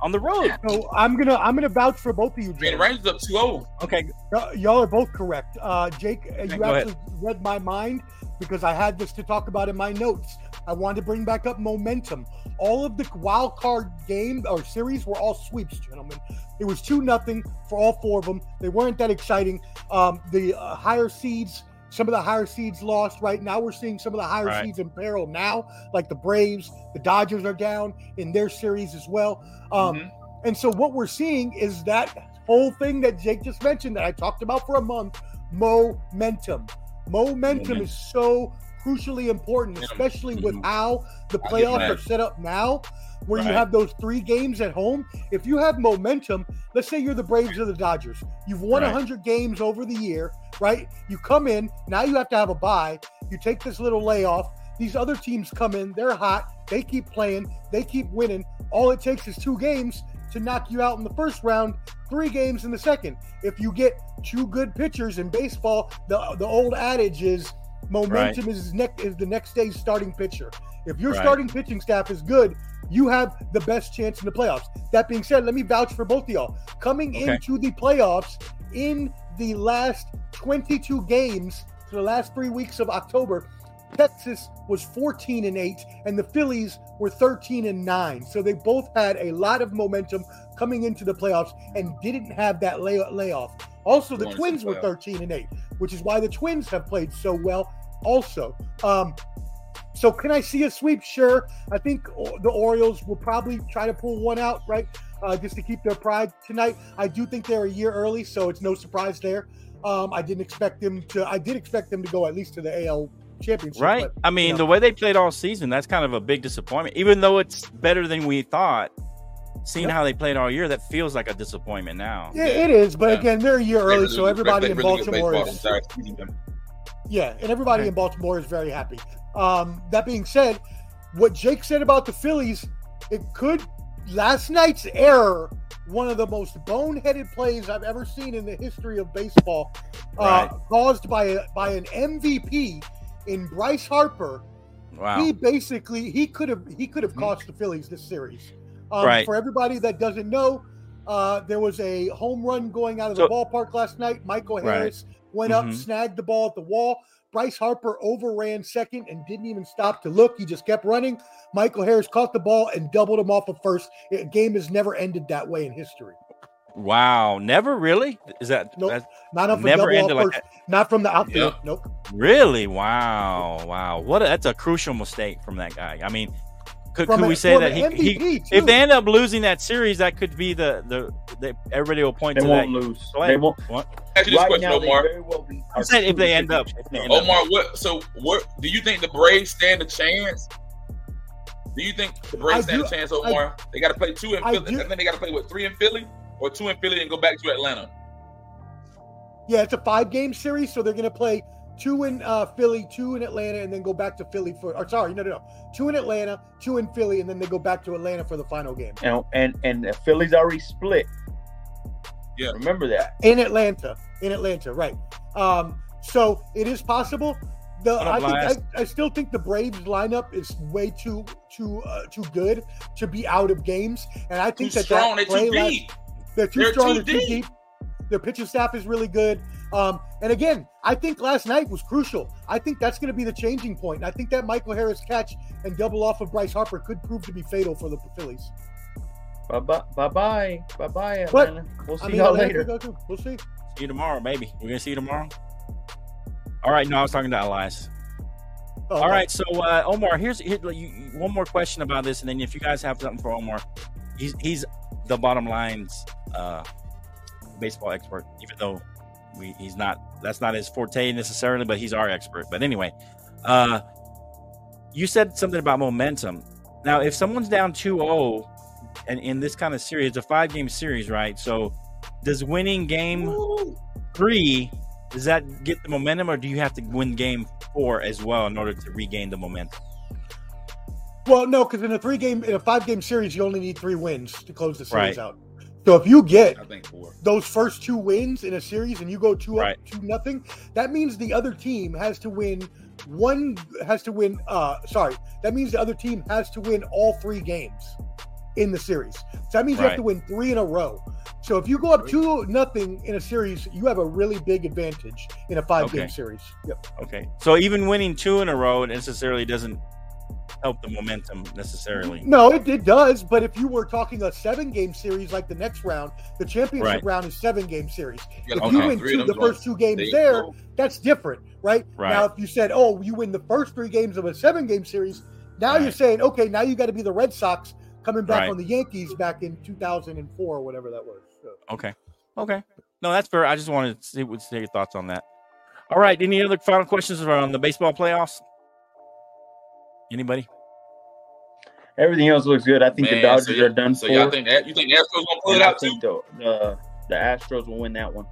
On the road. so I'm gonna I'm gonna vouch for both of you. I mean, the Rangers up 2 0. Okay, Y- y'all are both correct. Uh, Jake, you go ahead. actually read my mind because I had this to talk about in my notes. I wanted to bring back up momentum. All of the wild card game or series were all sweeps, gentlemen. It was two nothing for all four of them. They weren't that exciting. Um, the uh, higher seeds, some of the higher seeds lost. Right now, we're seeing some of the higher Right. seeds in peril now, like the Braves. The Dodgers are down in their series as well. Um, Mhm. and so what we're seeing is that whole thing that Jake just mentioned that I talked about for a month, momentum. Momentum is so crucially important, especially with Mhm. how the playoffs are set up now, where you have those three games at home. If you have momentum, let's say you're the Braves or the Dodgers, you've won Right. 100 games over the year, right? You come in, now you have to have a bye. You take this little layoff. These other teams come in, they're hot, they keep playing, they keep winning. All it takes is two games to knock you out in the first round, three games in the second. If you get two good pitchers in baseball, the the old adage is momentum is next is the next day's starting pitcher. If your Right. starting pitching staff is good, you have the best chance in the playoffs. That being said, let me vouch for both of y'all. Coming Okay. into the playoffs in the last 22 games, so the last three weeks of October, Texas was 14 and 8, and the Phillies were 13 and 9. So they both had a lot of momentum coming into the playoffs and didn't have that lay- layoff. Also, the Twins were 13 and 8, which is why the Twins have played so well. Also, um, so can I see a sweep? Sure. I think the Orioles will probably try to pull one out, right? Uh, just to keep their pride tonight. I do think they're a year early, so it's no surprise there. Um, I didn't expect them to. I did expect them to go at least to the AL championship. right? but, I mean, you know. the way they played all season, that's kind of a big disappointment. Even though it's better than we thought, seeing Yep. how they played all year, that feels like a disappointment now. Yeah, it is. But Yeah. again, they're a year early, They so everybody in really Baltimore is. Yeah, and everybody in Baltimore is very happy. Um, that being said, what Jake said about the Phillies, it could last night's error, one of the most boneheaded plays I've ever seen in the history of baseball, uh, Right. caused by a, by an MVP in Bryce Harper. Wow. He basically he could have he could have cost the Phillies this series. Um, Right. For everybody that doesn't know, uh, there was a home run going out of the So- ballpark last night. Michael Right. Harris went up, Mhm. snagged the ball at the wall. Bryce Harper overran second and didn't even stop to look. He just kept running. Michael Harris caught the ball and doubled him off of first. A game has never ended that way in history. Wow. Never really? Is that Nope. that's Not off never ended like that? Not from the outfield. Yep. Nope. Really? Wow. Wow. What? A, that's a crucial mistake from that guy. I mean, could, could a- we say that an he, he if they end up losing that series, that could be the the, the everybody will point They to won't that. lose. Go. They won't. What? Ask you this Right question, now, Omar. well. I said if they end up. If they end up. Omar, what? So, what do you think the Braves stand a chance? Do you think the Braves I stand do- a chance, Omar? they got to play two in I Philly. do- I think they got to play what three in Philly or two in Philly and go back to Atlanta. Yeah, it's a five game series, so they're going to play two in uh, Philly, two in Atlanta, and then go back to Philly for. Or sorry, no, no, no, two in Atlanta, two in Philly, and then they go back to Atlanta for the final game And and and the Philly's already split. Yeah. Remember that. in Atlanta. In Atlanta, right? Um, so it is possible. The I think I, I still think the Braves lineup is way too too uh, too good to be out of games, and I Too think that strong. that They're too play last- deep. They're too They're strong. too they're too deep. deep. Their pitching staff is really good. Um, and again, I think last night was crucial. I think that's going to be the changing point. And I think that Michael Harris catch and double off of Bryce Harper could prove to be fatal for the Phillies. Bye bye bye bye bye bye What? Atlanta. We'll see I mean, y'all later. could go. We'll see. See you tomorrow, maybe. We're gonna see you tomorrow. All right, no, I was talking to Elias. Oh, All right, so uh, Omar, here's here, you, you- one more question about this, and then if you guys have something for Omar, he's he's the bottom lines uh, baseball expert, even though we he's not that's not his forte necessarily, but he's our expert. But anyway, uh, you said something about momentum. Now, if someone's down 2-0 and in this kind of series, it's a five game series, right? So does winning game three does that get the momentum, or do you have to win game four as well in order to regain the momentum? Well, no, because in a three game, in a five game series, you only need three wins to close the series Right. out. So if you get I think four. those first two wins in a series and you go two Right. up two nothing, that means the other team has to win one has to win uh sorry, that means the other team has to win all three games in the series. So that means you have to win three in a row. So if you go up two nothing in a series, you have a really big advantage in a five game series. Yep. Okay, so even winning two in a row necessarily doesn't help the momentum necessarily. No, it, it does. But if you were talking a seven game series like the next round, the championship Right. round is seven game series. You If gotta you win win two, the first two games There there, go. that's different, right? Right. Now, if you said, "Oh, you win the first three games of a seven-game series," now you're saying, "Okay, now you got to be the Red Sox coming back Right. on the Yankees back in 2004 or whatever that was." So, Okay, okay, no, that's fair. I just wanted to see what see your thoughts on that. All right, any other final questions around the baseball playoffs? Anybody? Everything else looks good. I think the Dodgers so y- are done So for. y'all think that you think the Astros gonna pull and it I out too? think the, the the Astros will win that one.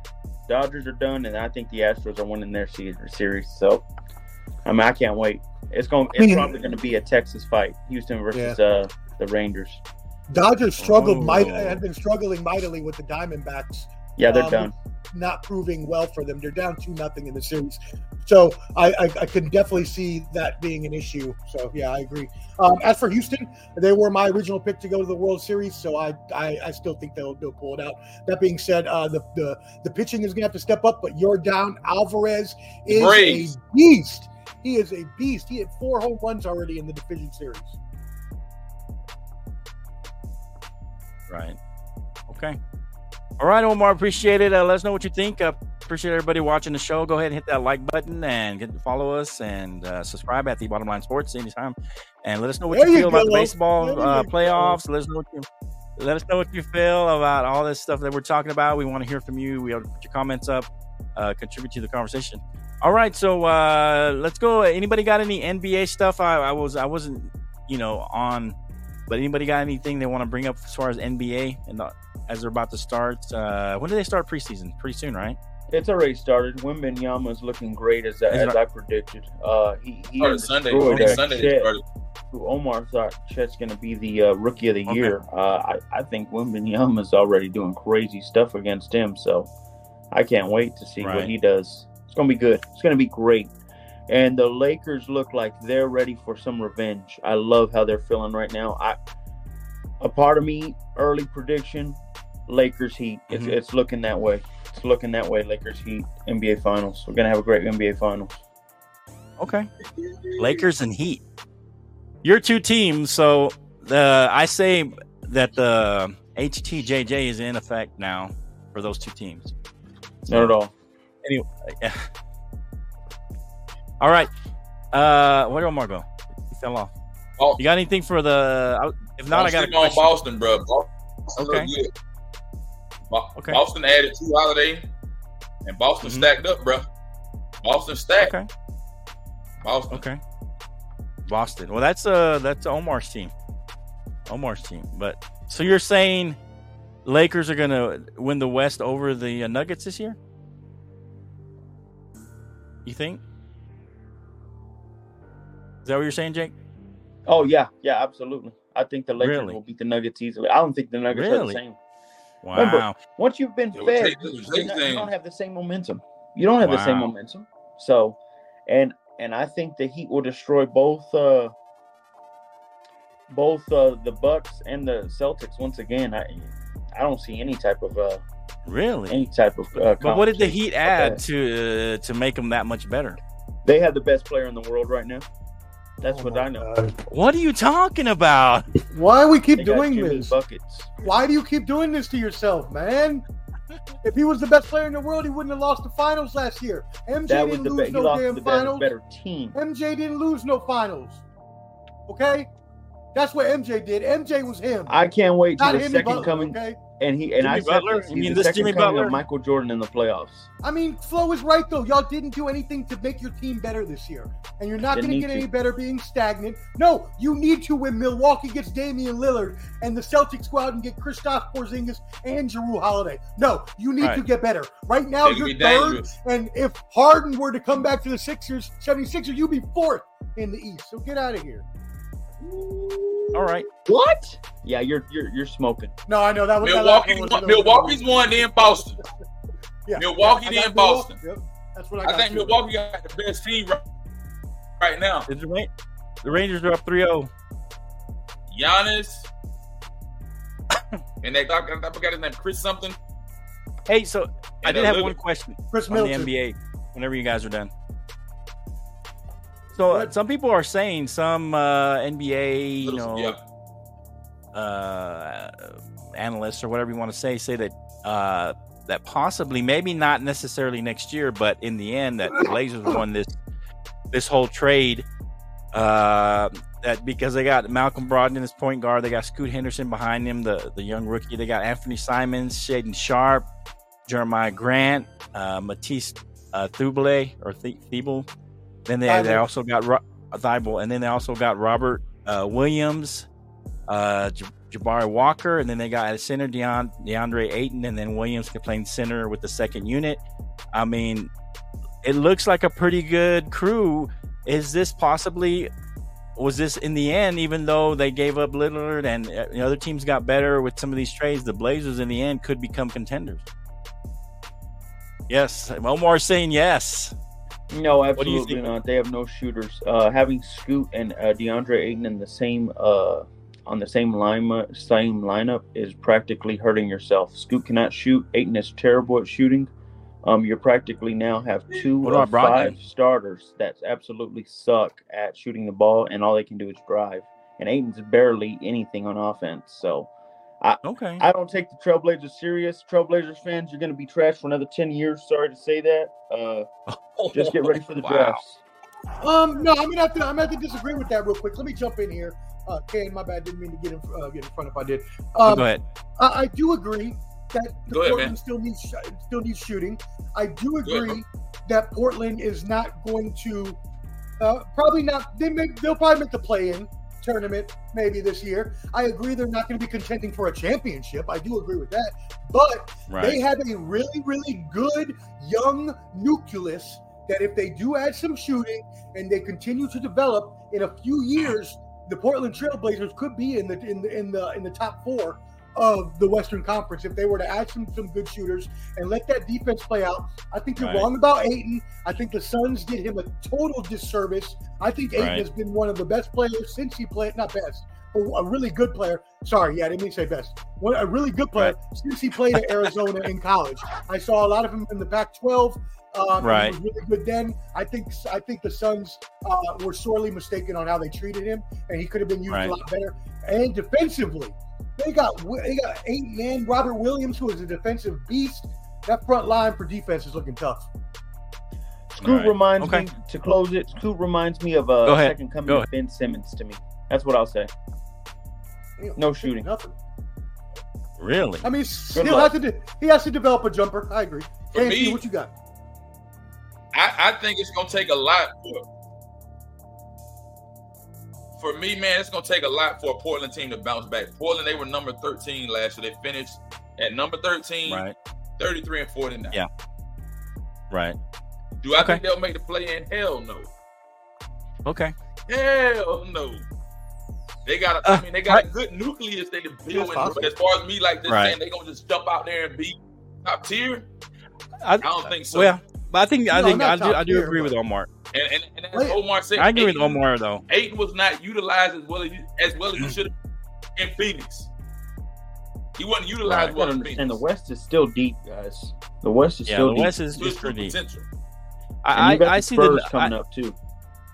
Dodgers are done, and I think the Astros are winning their series. So, I mean, I can't wait. It's going. It's mean- probably going to be a Texas fight, Houston versus uh, the Rangers. Dodgers struggled, Oh. might, have been struggling mightily with the Diamondbacks Yeah, they're Um, done. not proving well for them. They're down two nothing in the series, so I, I, I can definitely see that being an issue. So yeah, I agree. Um, as for Houston, they were my original pick to go to the World Series, so I I, I still think they'll they'll pull it out. That being said, uh, the the the pitching is gonna have to step up, but you're down. Alvarez is Braves. a beast. He is a beast. He had four home runs already in the division series. Right. Okay. All right, Omar. Appreciate it. Uh, let us know what you think. Uh, appreciate everybody watching the show. Go ahead and hit that like button and get follow us and uh, subscribe at the Bottom Line Sports anytime. And let us know what There you you feel about the baseball uh, playoffs. Let us know what you let us know what you feel about all this stuff that we're talking about. We want to hear from you. We want to put your comments up, uh, contribute to the conversation. All right, so uh, let's go. Anybody got any NBA stuff? I, I was I wasn't you know on but anybody got anything they want to bring up as far as NBA and the, as they're about to start? Uh, when do they start preseason? Pretty soon, right? It's already started. Wembanyama is looking great as as it- I predicted. Uh, he he Started Sunday. destroyed Sunday, Sunday Chet, started. who Omar thought Chet's going to be the uh, rookie of the Okay. year. Uh, I I think Wembanyama is already doing crazy stuff against him. So I can't wait to see Right. what he does. It's going to be good. It's going to be great. And the Lakers look like they're ready for some revenge. I love how they're feeling right now. I a part of me early prediction Lakers Heat. It's, Mhm. it's looking that way. It's looking that way. Lakers Heat NBA Finals. We're gonna have a great NBA Finals. Okay. Lakers and Heat. Your two teams. So the I say that the HTJJ is in effect now for those two teams. Not at all. Anyway, yeah. All right. Uh, where did Omar go? He fell off. Oh. You got anything for the? If not, Don't I got a sleep on. Boston, bro. Boston Okay. Okay. Boston added Jrue Holiday, and Boston Mhm. stacked up, bro. Boston stacked. Okay. Boston. Okay. Boston. Well, that's uh that's Omar's team. Omar's team. But so you're saying Lakers are gonna win the West over the uh, Nuggets this year? You think? Is that what you're saying, Jake? Oh yeah, yeah, absolutely. I think the Lakers Really? will beat the Nuggets easily. I don't think the Nuggets are Really? the same. Wow. Remember, Once you've been Yeah, fed, you, you're not- you don't have the same momentum. You don't have the same momentum. So, and and I think the Heat will destroy both uh both uh the Bucks and the Celtics once again. I I don't see any type of uh Really? any type of uh, But what did the Heat add to uh, to make them that much better? They have the best player in the world right now. That's Oh what I know. God. What are you talking about? Why we keep They doing this? buckets. Why do you keep doing this to yourself, man? If he was the best player in the world, he wouldn't have lost the finals last year. MJ That didn't lose best. He no damn the better, finals. better team. MJ didn't lose no finals. Okay? That's what MJ did. MJ was him. I can't wait till not the Jimmy second Butler, coming. okay? And he and Jimmy I said Butler? this, You he's mean the this second Jimmy coming Butler? of Michael Jordan in the playoffs. I mean, Flo is right though. Y'all didn't do anything to make your team better this year, and you're not going to get any better being stagnant. No, you need to when Milwaukee gets Damian Lillard and the Celtics go out and get Kristaps Porzingis and Jrue Holiday. No, you need Right. to get better. Right now, They can you're third, dangerous. and if Harden were to come back to the Sixers, 76ers, you'd be fourth in the East. So get out of here. All right. What? Yeah, you're you're you're smoking. No, I know that was Milwaukee, last one was won- a little bit Milwaukee's of a- then Boston. Yeah, Milwaukee, I then Boston. Milwaukee. Yep, That's what I I got. think too. Milwaukee got the best team right, right now. Is the, Ra- the Rangers are up oh. 3 0. Giannis and that I, I forgot his name, Chris something. Hey, so I did have Lillard. one question Chris on the NBA whenever you guys are done. So uh, some people are saying some uh, NBA, you know, yeah. uh, analysts or whatever you want to say, say that uh, that possibly, maybe not necessarily next year, but in the end, that the Blazers won this this whole trade. Uh, that because they got Malcolm Brogdon as point guard, they got Scoot Henderson behind him, the the young rookie. They got Anthony Simons, Shaedon Sharpe, Jerami Grant, uh, Matisse uh, Thybulle or Th- Thibault. Then they, they also got Ro- uh, Thibault, and then they also got Robert uh, Williams, uh, J- Jabari Walker, and then they got at center Deon- DeAndre Ayton, and then Williams can play center with the second unit. I mean, it looks like a pretty good crew. Is this possibly? Was this in the end, even though they gave up Lillard and uh, the other teams got better with some of these trades, the Blazers in the end could become contenders? Yes, Omar saying yes. No, absolutely not. They have no shooters. Uh, having Scoot and uh, DeAndre Ayton in the same uh, on the same line same lineup is practically hurting yourself. Scoot cannot shoot. Ayton is terrible at shooting. Um, you practically now have two What of about five Brogdon? starters that absolutely suck at shooting the ball, and all they can do is drive. And Ayton's barely anything on offense. So Okay. I don't take the Trailblazers serious. Trailblazers fans, you're going to be trash for another ten years. Sorry to say that. Uh, just get ready for the Wow. drafts. Um, no, I'm gonna have to. I'm gonna have to disagree with that real quick. Let me jump in here. Uh, Ken, my bad. Didn't mean to get in, uh, get in front if I did. Oh, Um, go ahead. I, I do agree that the ahead, Portland man. still needs sh- still needs shooting. I do Go ahead, agree that Portland is not going to uh, probably not. They make they'll probably make the play in tournament maybe this year. I agree they're not going to be contending for a championship. I do agree with that, but they have a really, really good young nucleus that if they do add some shooting and they continue to develop in a few years, the Portland Trailblazers could be in the in the in the in the top four of the Western Conference if they were to add some some good shooters and let that defense play out. I think you're Right. wrong about Ayton. I think the Suns did him a total disservice. I think Ayton Right. has been one of the best players since he played, not best, but a really good player. Sorry, yeah, I didn't mean to say best. One, a really good player since he played at Arizona in college. I saw a lot of him in the Pac-12. Um, Right. He was really good then. I think I think the Suns uh, were sorely mistaken on how they treated him, and he could have been used Right. a lot better. And defensively, they got they got eight man Robert Williams, who is a defensive beast. That front line for defense is looking tough. Scoot Alright. reminds Okay. me to close it. Scoot reminds me of a Go ahead. second coming Go of Ben Simmons to me. That's what I'll say. No shooting. Nothing. Really? I mean, Good he'll have to. De- he has to develop a jumper. I agree. For KNC, me- what you got? I, I think it's gonna take a lot for for me, man, it's gonna take a lot for a Portland team to bounce back. Portland, they were number 13 last year. They finished at number 13, Right. 33 and 49. Yeah. Right. Do I Okay. think they'll make the play in? Hell no. Okay. Hell no. They got a, Uh, I mean, they got a good nucleus they can build. That's as far as me, like this, Right. saying they gonna just jump out there and be top tier, I, I don't think so. well, but I think I think I do I do agree with Omar. And and, and as Omar said, I agree with Omar though. Aiden was not utilized as well as as well as he should have in Phoenix. He wasn't I utilized well gotta in understand the West is still deep, guys. The West is Yeah, still the deep. West is, is his true pretty. potential. I you got I, I the see Spurs the coming I, up too.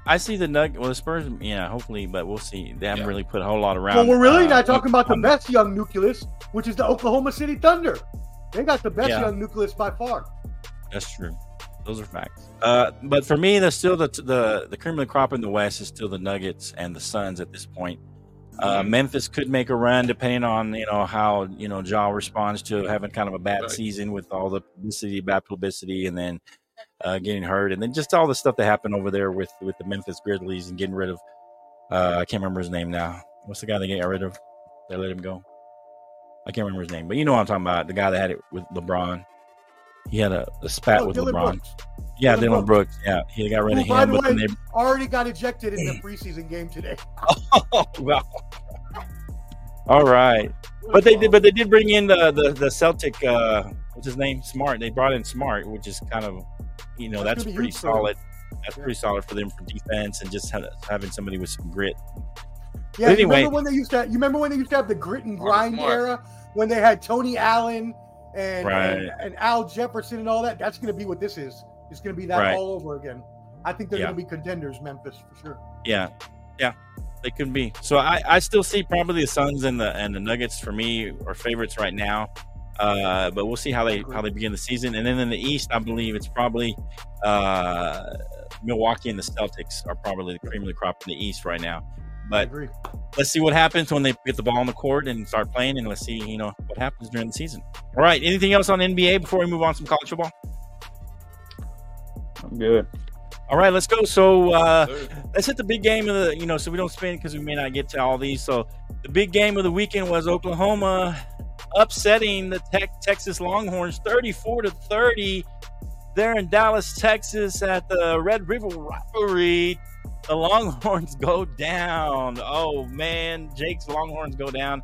I see the Nug. Well, the Spurs, yeah, hopefully, but we'll see. They haven't Yeah. really put a whole lot around. Well, we're really uh, not talking about the on- best young nucleus, which is the Oklahoma City Thunder. They got the best Yeah. young nucleus by far. That's true. Those are facts. Uh, but for me, there's still the the the cream of the crop in the West is still the Nuggets and the Suns at this point. Uh, Mhm. Memphis could make a run depending on you know how you know Ja responds to having kind of a bad Right. season with all the publicity, bad publicity, and then uh, getting hurt, and then just all the stuff that happened over there with with the Memphis Grizzlies and getting rid of uh, I can't remember his name now. What's the guy they got rid of? They let him go. I can't remember his name, but you know what I'm talking about. The guy that had it with LeBron. He had a, a spat Oh, with Dillon LeBron. Brooks Yeah, Dillon Dillon Brooks. Yeah, he got rid of Who, by the way- they, already got ejected in the preseason game today. oh, wow. All right, but they did. But they did bring in the the, the Celtic. Uh, what's his name? Smart. They brought in Smart, which is kind of, you know, That's that's, pretty huge for them. solid. That's Yeah. pretty solid for them for defense and just ha- having somebody with some grit. Yeah, But you anyway- remember when they used to? You remember when they used to have the grit and grind Smart. era when they had Tony Allen and, Right. and and Al Jefferson and all that? That's going to be what this is. It's going to be that Right. all over again. I think they're Yeah. going to be contenders, Memphis for sure. Yeah, yeah, they could be. So I, I still see probably the Suns and the and the Nuggets for me are favorites right now. Uh, but we'll see how they how they begin the season. And then in the East, I believe it's probably uh, Milwaukee and the Celtics are probably the cream of the crop in the East right now. I But let's see what happens when they get the ball on the court and start playing, and let's see you know what happens during the season. All right, anything else on NBA before we move on to some college football? I'm good. All right, let's go. So uh, let's hit the big game of the you know so we don't spin because we may not get to all these so the big game of the weekend was oklahoma upsetting the Tech, texas longhorns 34 to 30 there in dallas texas at the red river rivalry the longhorns go down oh man jake's longhorns go down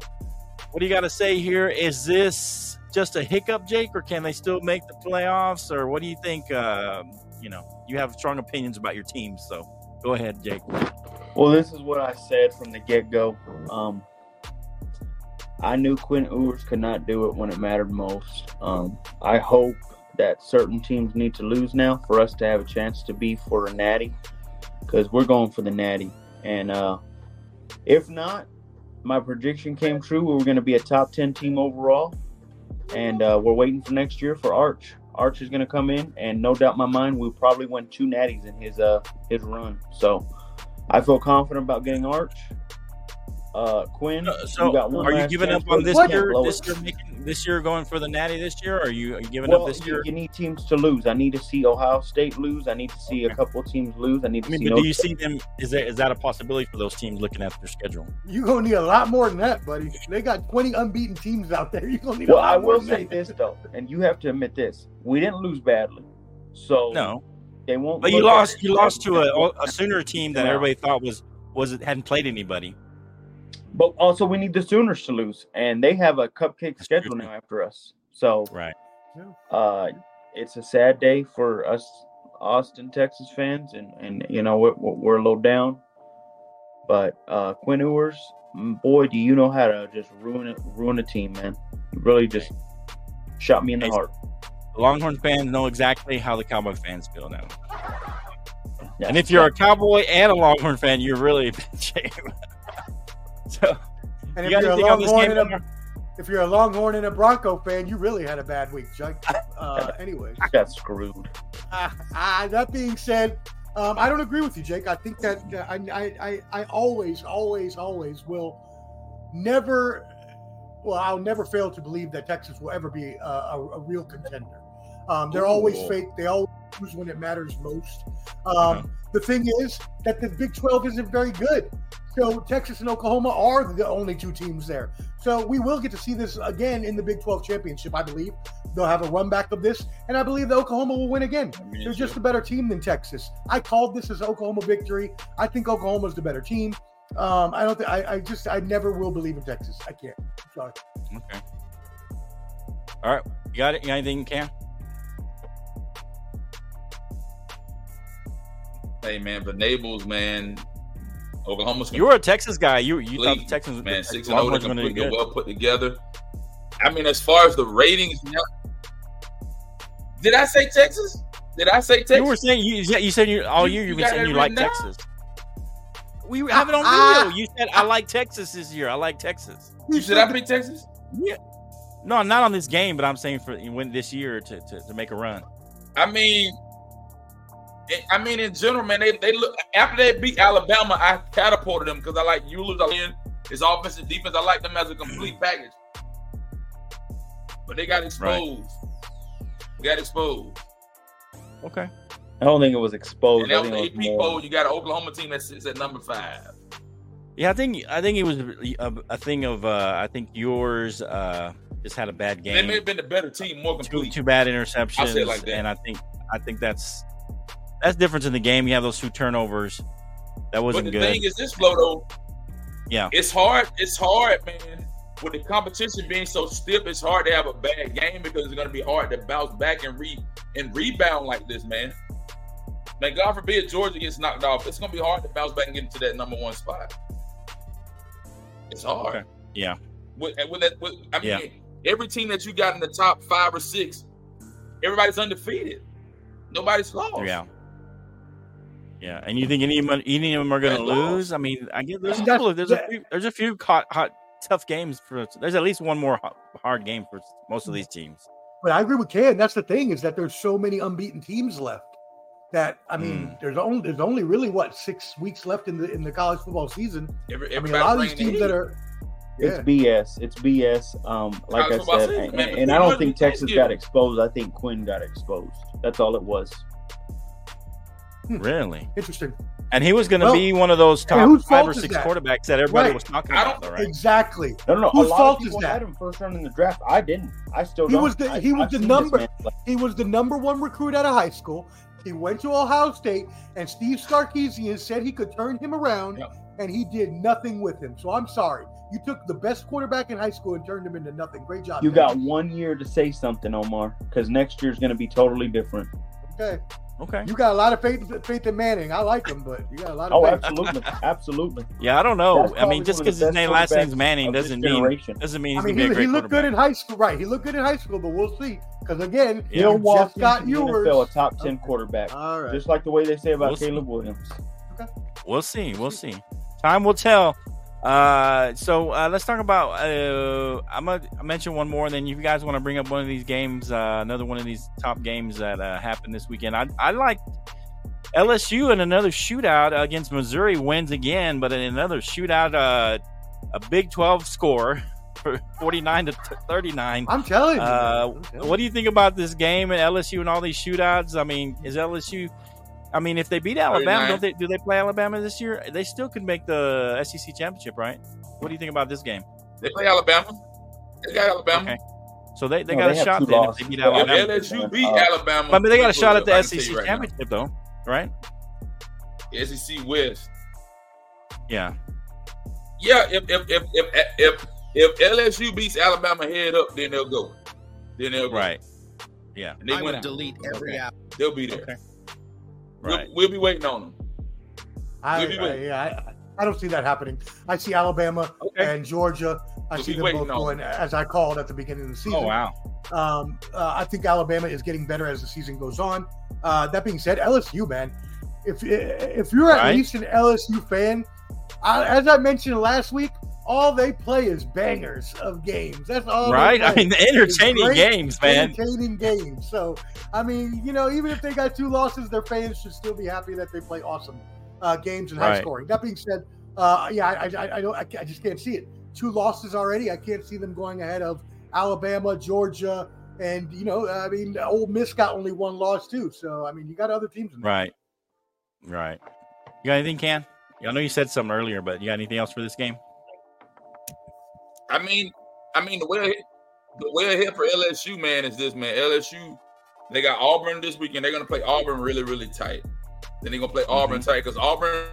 what do you got to say here is this just a hiccup jake or can they still make the playoffs or what do you think uh, you know you have strong opinions about your teams so Go ahead, Jake. Well, this is what I said from the get go. Um, I knew Quinn Ewers could not do it when it mattered most. Um, I hope that certain teams need to lose now for us to have a chance to be for a natty, because we're going for the natty. And uh, if not, my prediction came true. We were going to be a top ten team overall, and uh, we're waiting for next year for Arch. Arch is going to come in, and no doubt in my mind, we'll probably win two natties in his uh his run. So I feel confident about getting Arch. Uh, Quinn, Uh, So, you got one are you giving up on this year? This year, making, this year going for the natty this year? Or are you, are you giving Well, up this year? you need teams to lose. I need to see Ohio State lose. I need to see Okay. a couple of teams lose. I need to I mean, see. but no- do you see them? Is that is that a possibility for those teams looking at their schedule? You're going to need a lot more than that, buddy. They got 20 unbeaten teams out there. You're going to need a well, I will than say that. this though, and you have to admit this: we didn't lose badly, so No, they won't. but you lost. You lost to a, a Sooner team that everybody thought was was it hadn't played anybody. But also, we need the Sooners to lose, and they have a cupcake That's schedule true. now after us. So, Right. uh, it's a sad day for us Austin, Texas fans, and and you know we're, we're a little down. But uh, Quinn Ewers, mm, boy, do you know how to just ruin it, ruin a team, man? You really just shot me in the Hey, heart. Longhorn fans know exactly how the Cowboy fans feel now. Yeah. And if you're a Cowboy and a Longhorn fan, you're really in bad shape. So, And if got you're, a this Longhorn game? and a, if you're a Longhorn and a Bronco fan, you really had a bad week, Chuck. Uh, anyway, I got screwed. uh, uh, that being said, um, I don't agree with you, Jake. I think that uh, I, I, I, I always, always, always will never, well, I'll never fail to believe that Texas will ever be a, a, a real contender. Um, they're always fake. They always lose when it matters most. Um, Uh-huh. The thing is that the Big 12 isn't very good. So Texas and Oklahoma are the only two teams there. So we will get to see this again in the Big 12 championship, I believe. They'll have a run back of this, and I believe that Oklahoma will win again. They're just a better team than Texas. I called this as Oklahoma victory. I think Oklahoma's the better team. Um, I don't think I, I just I never will believe in Texas. I can't. Sorry. Okay. All right. You got it? You got anything, Cam? Hey man, but Nables, man, Oklahoma's You were a Texas guy. You you thought the Please, Texans man, six and oh, zero, Longhorns they're were gonna do completely good. well put together. I mean, as far as the ratings, now, did I say Texas? Did I say Texas? You were saying you you said you all year you you've been saying you like written down? Texas. We have it on video. You said I like Texas this year. I like Texas. you said I pick Texas? Yeah. No, not on this game, but I'm saying for win this year to, to, to make a run. I mean, I- I mean, in general, man, they, they look after they beat Alabama. I catapulted them because I like Ewers in his offense and defense. I like them as a complete package. But they got exposed. They got exposed. Okay. I don't think it was exposed. And that I was think the it AP was more. poll. You got an Oklahoma team that sits at number five. Yeah, I think I think it was a, a thing of uh I think Ewers uh just had a bad game. They may have been the better team, more Two, complete. two bad interceptions. I'll say it like that. And I think I think that's that's difference in the game. You have those two turnovers. That wasn't good. the good. thing is, this flow though, Yeah. it's hard. It's hard, man. With the competition being so stiff, it's hard to have a bad game because it's going to be hard to bounce back and re and rebound like this, man. Man, God forbid Georgia gets knocked off. It's going to be hard to bounce back and get into that number one spot. It's hard. Okay. Yeah. With, and with that, with, I mean, Yeah. every team that you got in the top five or six, everybody's undefeated. Nobody's lost. Yeah. Yeah, and you think any of them, any of them are going to lose? I mean, I guess there's a couple of there's a few, there's a few hot, hot tough games for. There's at least one more hard game for most of these teams. But I agree with Ken. That's the thing is that there's so many unbeaten teams left. That I mean, Mm. there's only there's only really what six weeks left in the in the college football season. Every, I mean, a lot of these teams that are It's yeah. BS. It's BS. Um, like I said, season, and, and I don't think Texas got exposed. I think Quinn got exposed. That's all it was. Hmm. Really, interesting. and he was going to Well, be one of those top whose five or six that? quarterbacks that everybody Right. was talking I about. don't- Though, right? Exactly. No, no, no. Whose a fault is people that? had him first round in the draft. I didn't. I still He don't. was the- I- he was I've the number- He was the number one recruit out of high school. He went to Ohio State, and Steve Sarkisian said he could turn him around, Yep. and he did nothing with him. So I'm sorry. You took the best quarterback in high school and turned him into nothing. Great job. You man. got one year to say something, Omar, because next year's going to be totally different. okay. Okay. You got a lot of faith faith in Manning. I like him, but you got a lot of Oh, faith. absolutely, absolutely. Yeah, I don't know. I mean, just one of the because his best name last name's Manning doesn't mean doesn't mean I he's mean, going to he, be a great he looked good in high school, right? He looked good in high school, but we'll see. Because again, Yeah. He'll walk just got into the yours. NFL a top ten quarterback, All right. just like the way they say about We'll see. Caleb Williams. We'll see. We'll see. Time will tell. Uh, so uh, let's talk about. Uh, I'm gonna mention one more, and then if you guys want to bring up one of these games, uh, another one of these top games that uh, happened this weekend. I I like LSU in another shootout against Missouri wins again, but in another shootout, uh, a Big 12 score for 49 to 39. I'm telling you. Uh, I'm telling what do you think about this game and LSU and all these shootouts? I mean, is LSU? I mean, if they beat Alabama, don't they? Do they play Alabama this year? They still could make the SEC championship, right? What do you think about this game? They play Alabama. They got Alabama. Okay. So they, they No, got they a shot then if they beat Well, If LSU beat Uh, Alabama, I mean, they got a shot at the I can tell SEC you right now. championship, though, right? SEC West. Yeah. Yeah, if if if if if, if LSU beats Alabama head up, then they'll go. Then they'll go. Right. Yeah. And they I win. would delete every Okay. app. They'll be there. Okay. We'll, we'll be waiting on them. I, We'll be I, yeah, I, I don't see that happening. I see Alabama Okay. and Georgia. I We'll see be them waiting both on going as I called at the beginning of the season. Oh wow. Um, uh, I think Alabama is getting better as the season goes on. Uh, that being said, LSU man, if if you're at least an LSU fan, I, as I mentioned last week, all they play is bangers of games. That's all. Right? I mean, entertaining games, man. entertaining games. So, I mean, you know, even if they got two losses, their fans should still be happy that they play awesome uh, games and high Right. scoring. That being said, uh, yeah, I, I, I don't, I, I just can't see it. Two losses already. I can't see them going ahead of Alabama, Georgia, And you know, I mean, Ole Miss got only one loss too. So I mean, you got other teams in there. Right. Right. You got anything, Can? I know you said something earlier, but you got anything else for this game? I mean, I mean the way the way ahead for LSU, man, is this man. LSU, they got Auburn this weekend. They're gonna play Auburn really, really tight. Then they're gonna play Auburn mm-hmm. tight because Auburn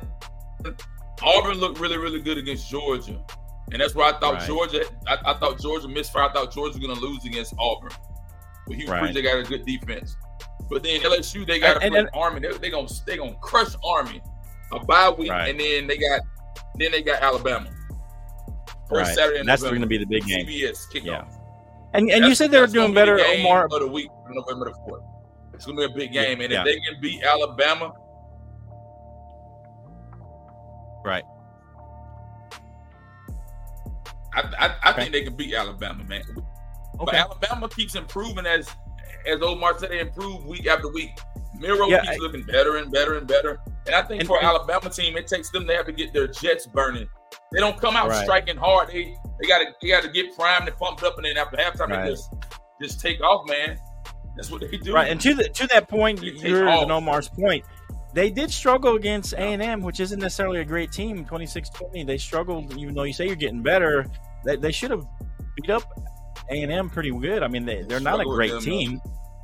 Auburn looked really, really good against Georgia. And that's where I thought Right. Georgia, I, I thought Georgia misfired. I thought Georgia was gonna lose against Auburn. But Hugh Right. Freeze, they got a good defense. But then LSU, they got to play and- Army. They, they gonna they gonna crush Army. A bye week, Right. and then they got then they got Alabama. First Right. Saturday in That's November. going to be the big game. CBS kickoff. Yeah. And and you said they were doing be the better, game Omar. of the week, November the fourth. It's gonna be a big game, and Yeah. if they can beat Alabama, Right. I I, I Okay. think they can beat Alabama, man. But Alabama keeps improving as as Omar said, they improve week after week. Milroe Yeah, keeps I- looking better and better and better. And I think And- for and- Alabama team, it takes them to have to get their jets burning. They don't come out Right. striking hard. They they got to they got to get primed and pumped up, and then after halftime, Right. they just just take off, man. That's what they do. Right, and to the to that point, takes yours and Omar's point, they did struggle against A and M, which isn't necessarily a great team. 26-20, they struggled, even though you say you're getting better. They, they should have beat up A and M pretty good. I mean, they, they're not a great team,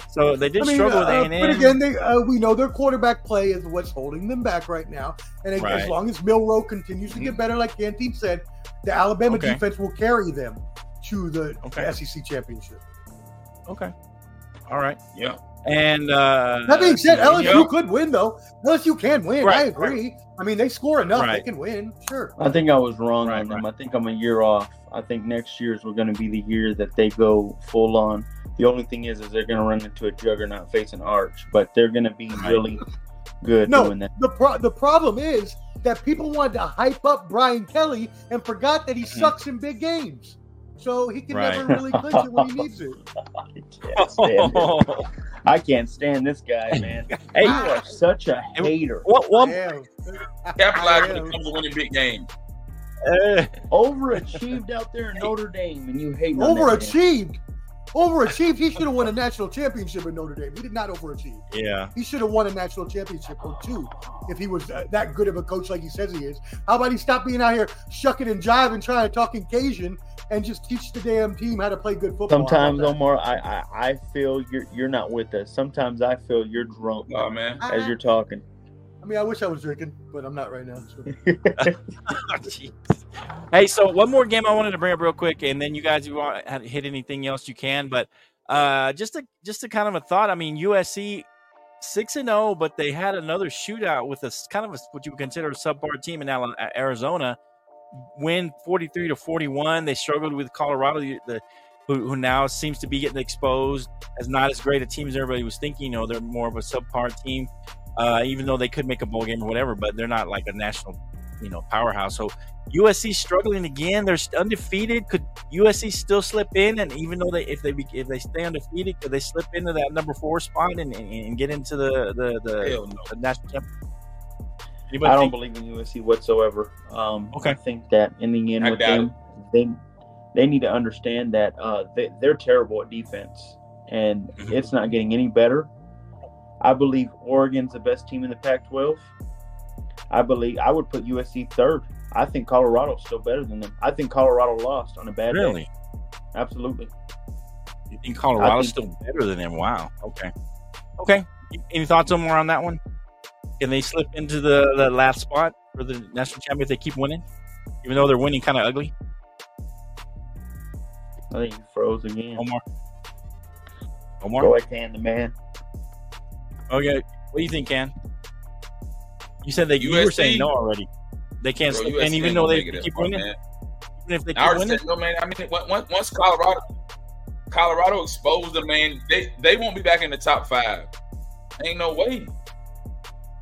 so they did I mean, struggle with uh, A and but again, they, uh, we know their quarterback play is what's holding them back right now. And as- Right. as long as Milroe continues to get better, like Canteen said, the Alabama Okay. defense will carry them to the Okay. SEC championship. Okay, all right, yeah. and uh, That being said, yeah, LSU yeah. could win though. LSU can win. I Right, agree. I mean, they score enough; they can win. Sure. I think I was wrong Right, on them. I think I'm a year off. I think next year's we're going to be the year that they go full on. The only thing is, is they're going to run into a juggernaut facing Arch, but they're going to be really good No, doing that. the pro- the problem is that people wanted to hype up Brian Kelly and forgot that he Mhm. sucks in big games. So he can Right. never really clinch it when he needs it. I can't stand it. I can't stand this guy, man. Hey, you are such a hater. what one? Damn. Capitalize I when it comes to winning big games. Uh, Overachieved out there in Notre Dame, and you hate Overachieved. Overachieved. He should have won a national championship in Notre Dame. He did not overachieve. yeah, He should have won a national championship or two if he was uh, that good of a coach like he says he is. How about he stop being out here shucking and jiving, trying to talk in Cajun, and just teach the damn team how to play good football? Sometimes. Omar, I, I I feel you're you're not with us. Sometimes I feel you're drunk Oh man. as you're talking. I mean, I wish I was drinking, but I'm not right now. So. Oh, hey, so one more game I wanted to bring up real quick, and then you guys, you want to hit anything else, you can. But uh, just a just a kind of a thought. I mean, USC six and zero, but they had another shootout with a kind of a, what you would consider a subpar team in Arizona. Win forty three to forty one. They struggled with Colorado, the who, who now seems to be getting exposed as not as great a team as everybody was thinking. You know, they're more of a subpar team, uh, even though they could make a bowl game or whatever. But they're not like a national, you know, powerhouse. So USC struggling again. They're undefeated. Could USC still slip in? And even though they, if they be- if they stay undefeated, could they slip into that number four spot and, and, and get into the the, the, no. the national championship? Anybody I don't think- believe in USC whatsoever. Um, Okay. I think that in the end I with doubt them, they they need to understand that uh, they, they're terrible at defense, and Mhm. it's not getting any better. I believe Oregon's the best team in the Pac-12. I believe I would put USC third. I think Colorado's still better than them. I think Colorado lost on a bad day. really? Absolutely. You think Colorado's think- still better than them? Wow. Okay. Okay. Any thoughts on more on that one? Can they slip into the, the last spot for the national champion if they keep winning, even though they're winning kind of ugly? I think you froze again. Omar. Omar. Go ahead, the man. Okay. What do you think, Can? You said that you were saying no already. They can't Bro, USC even though they make it that keep winning. man. Even if they I keep winning. no, man. I mean, once Colorado, Colorado exposed them, man, they they won't be back in the top five. Ain't no way.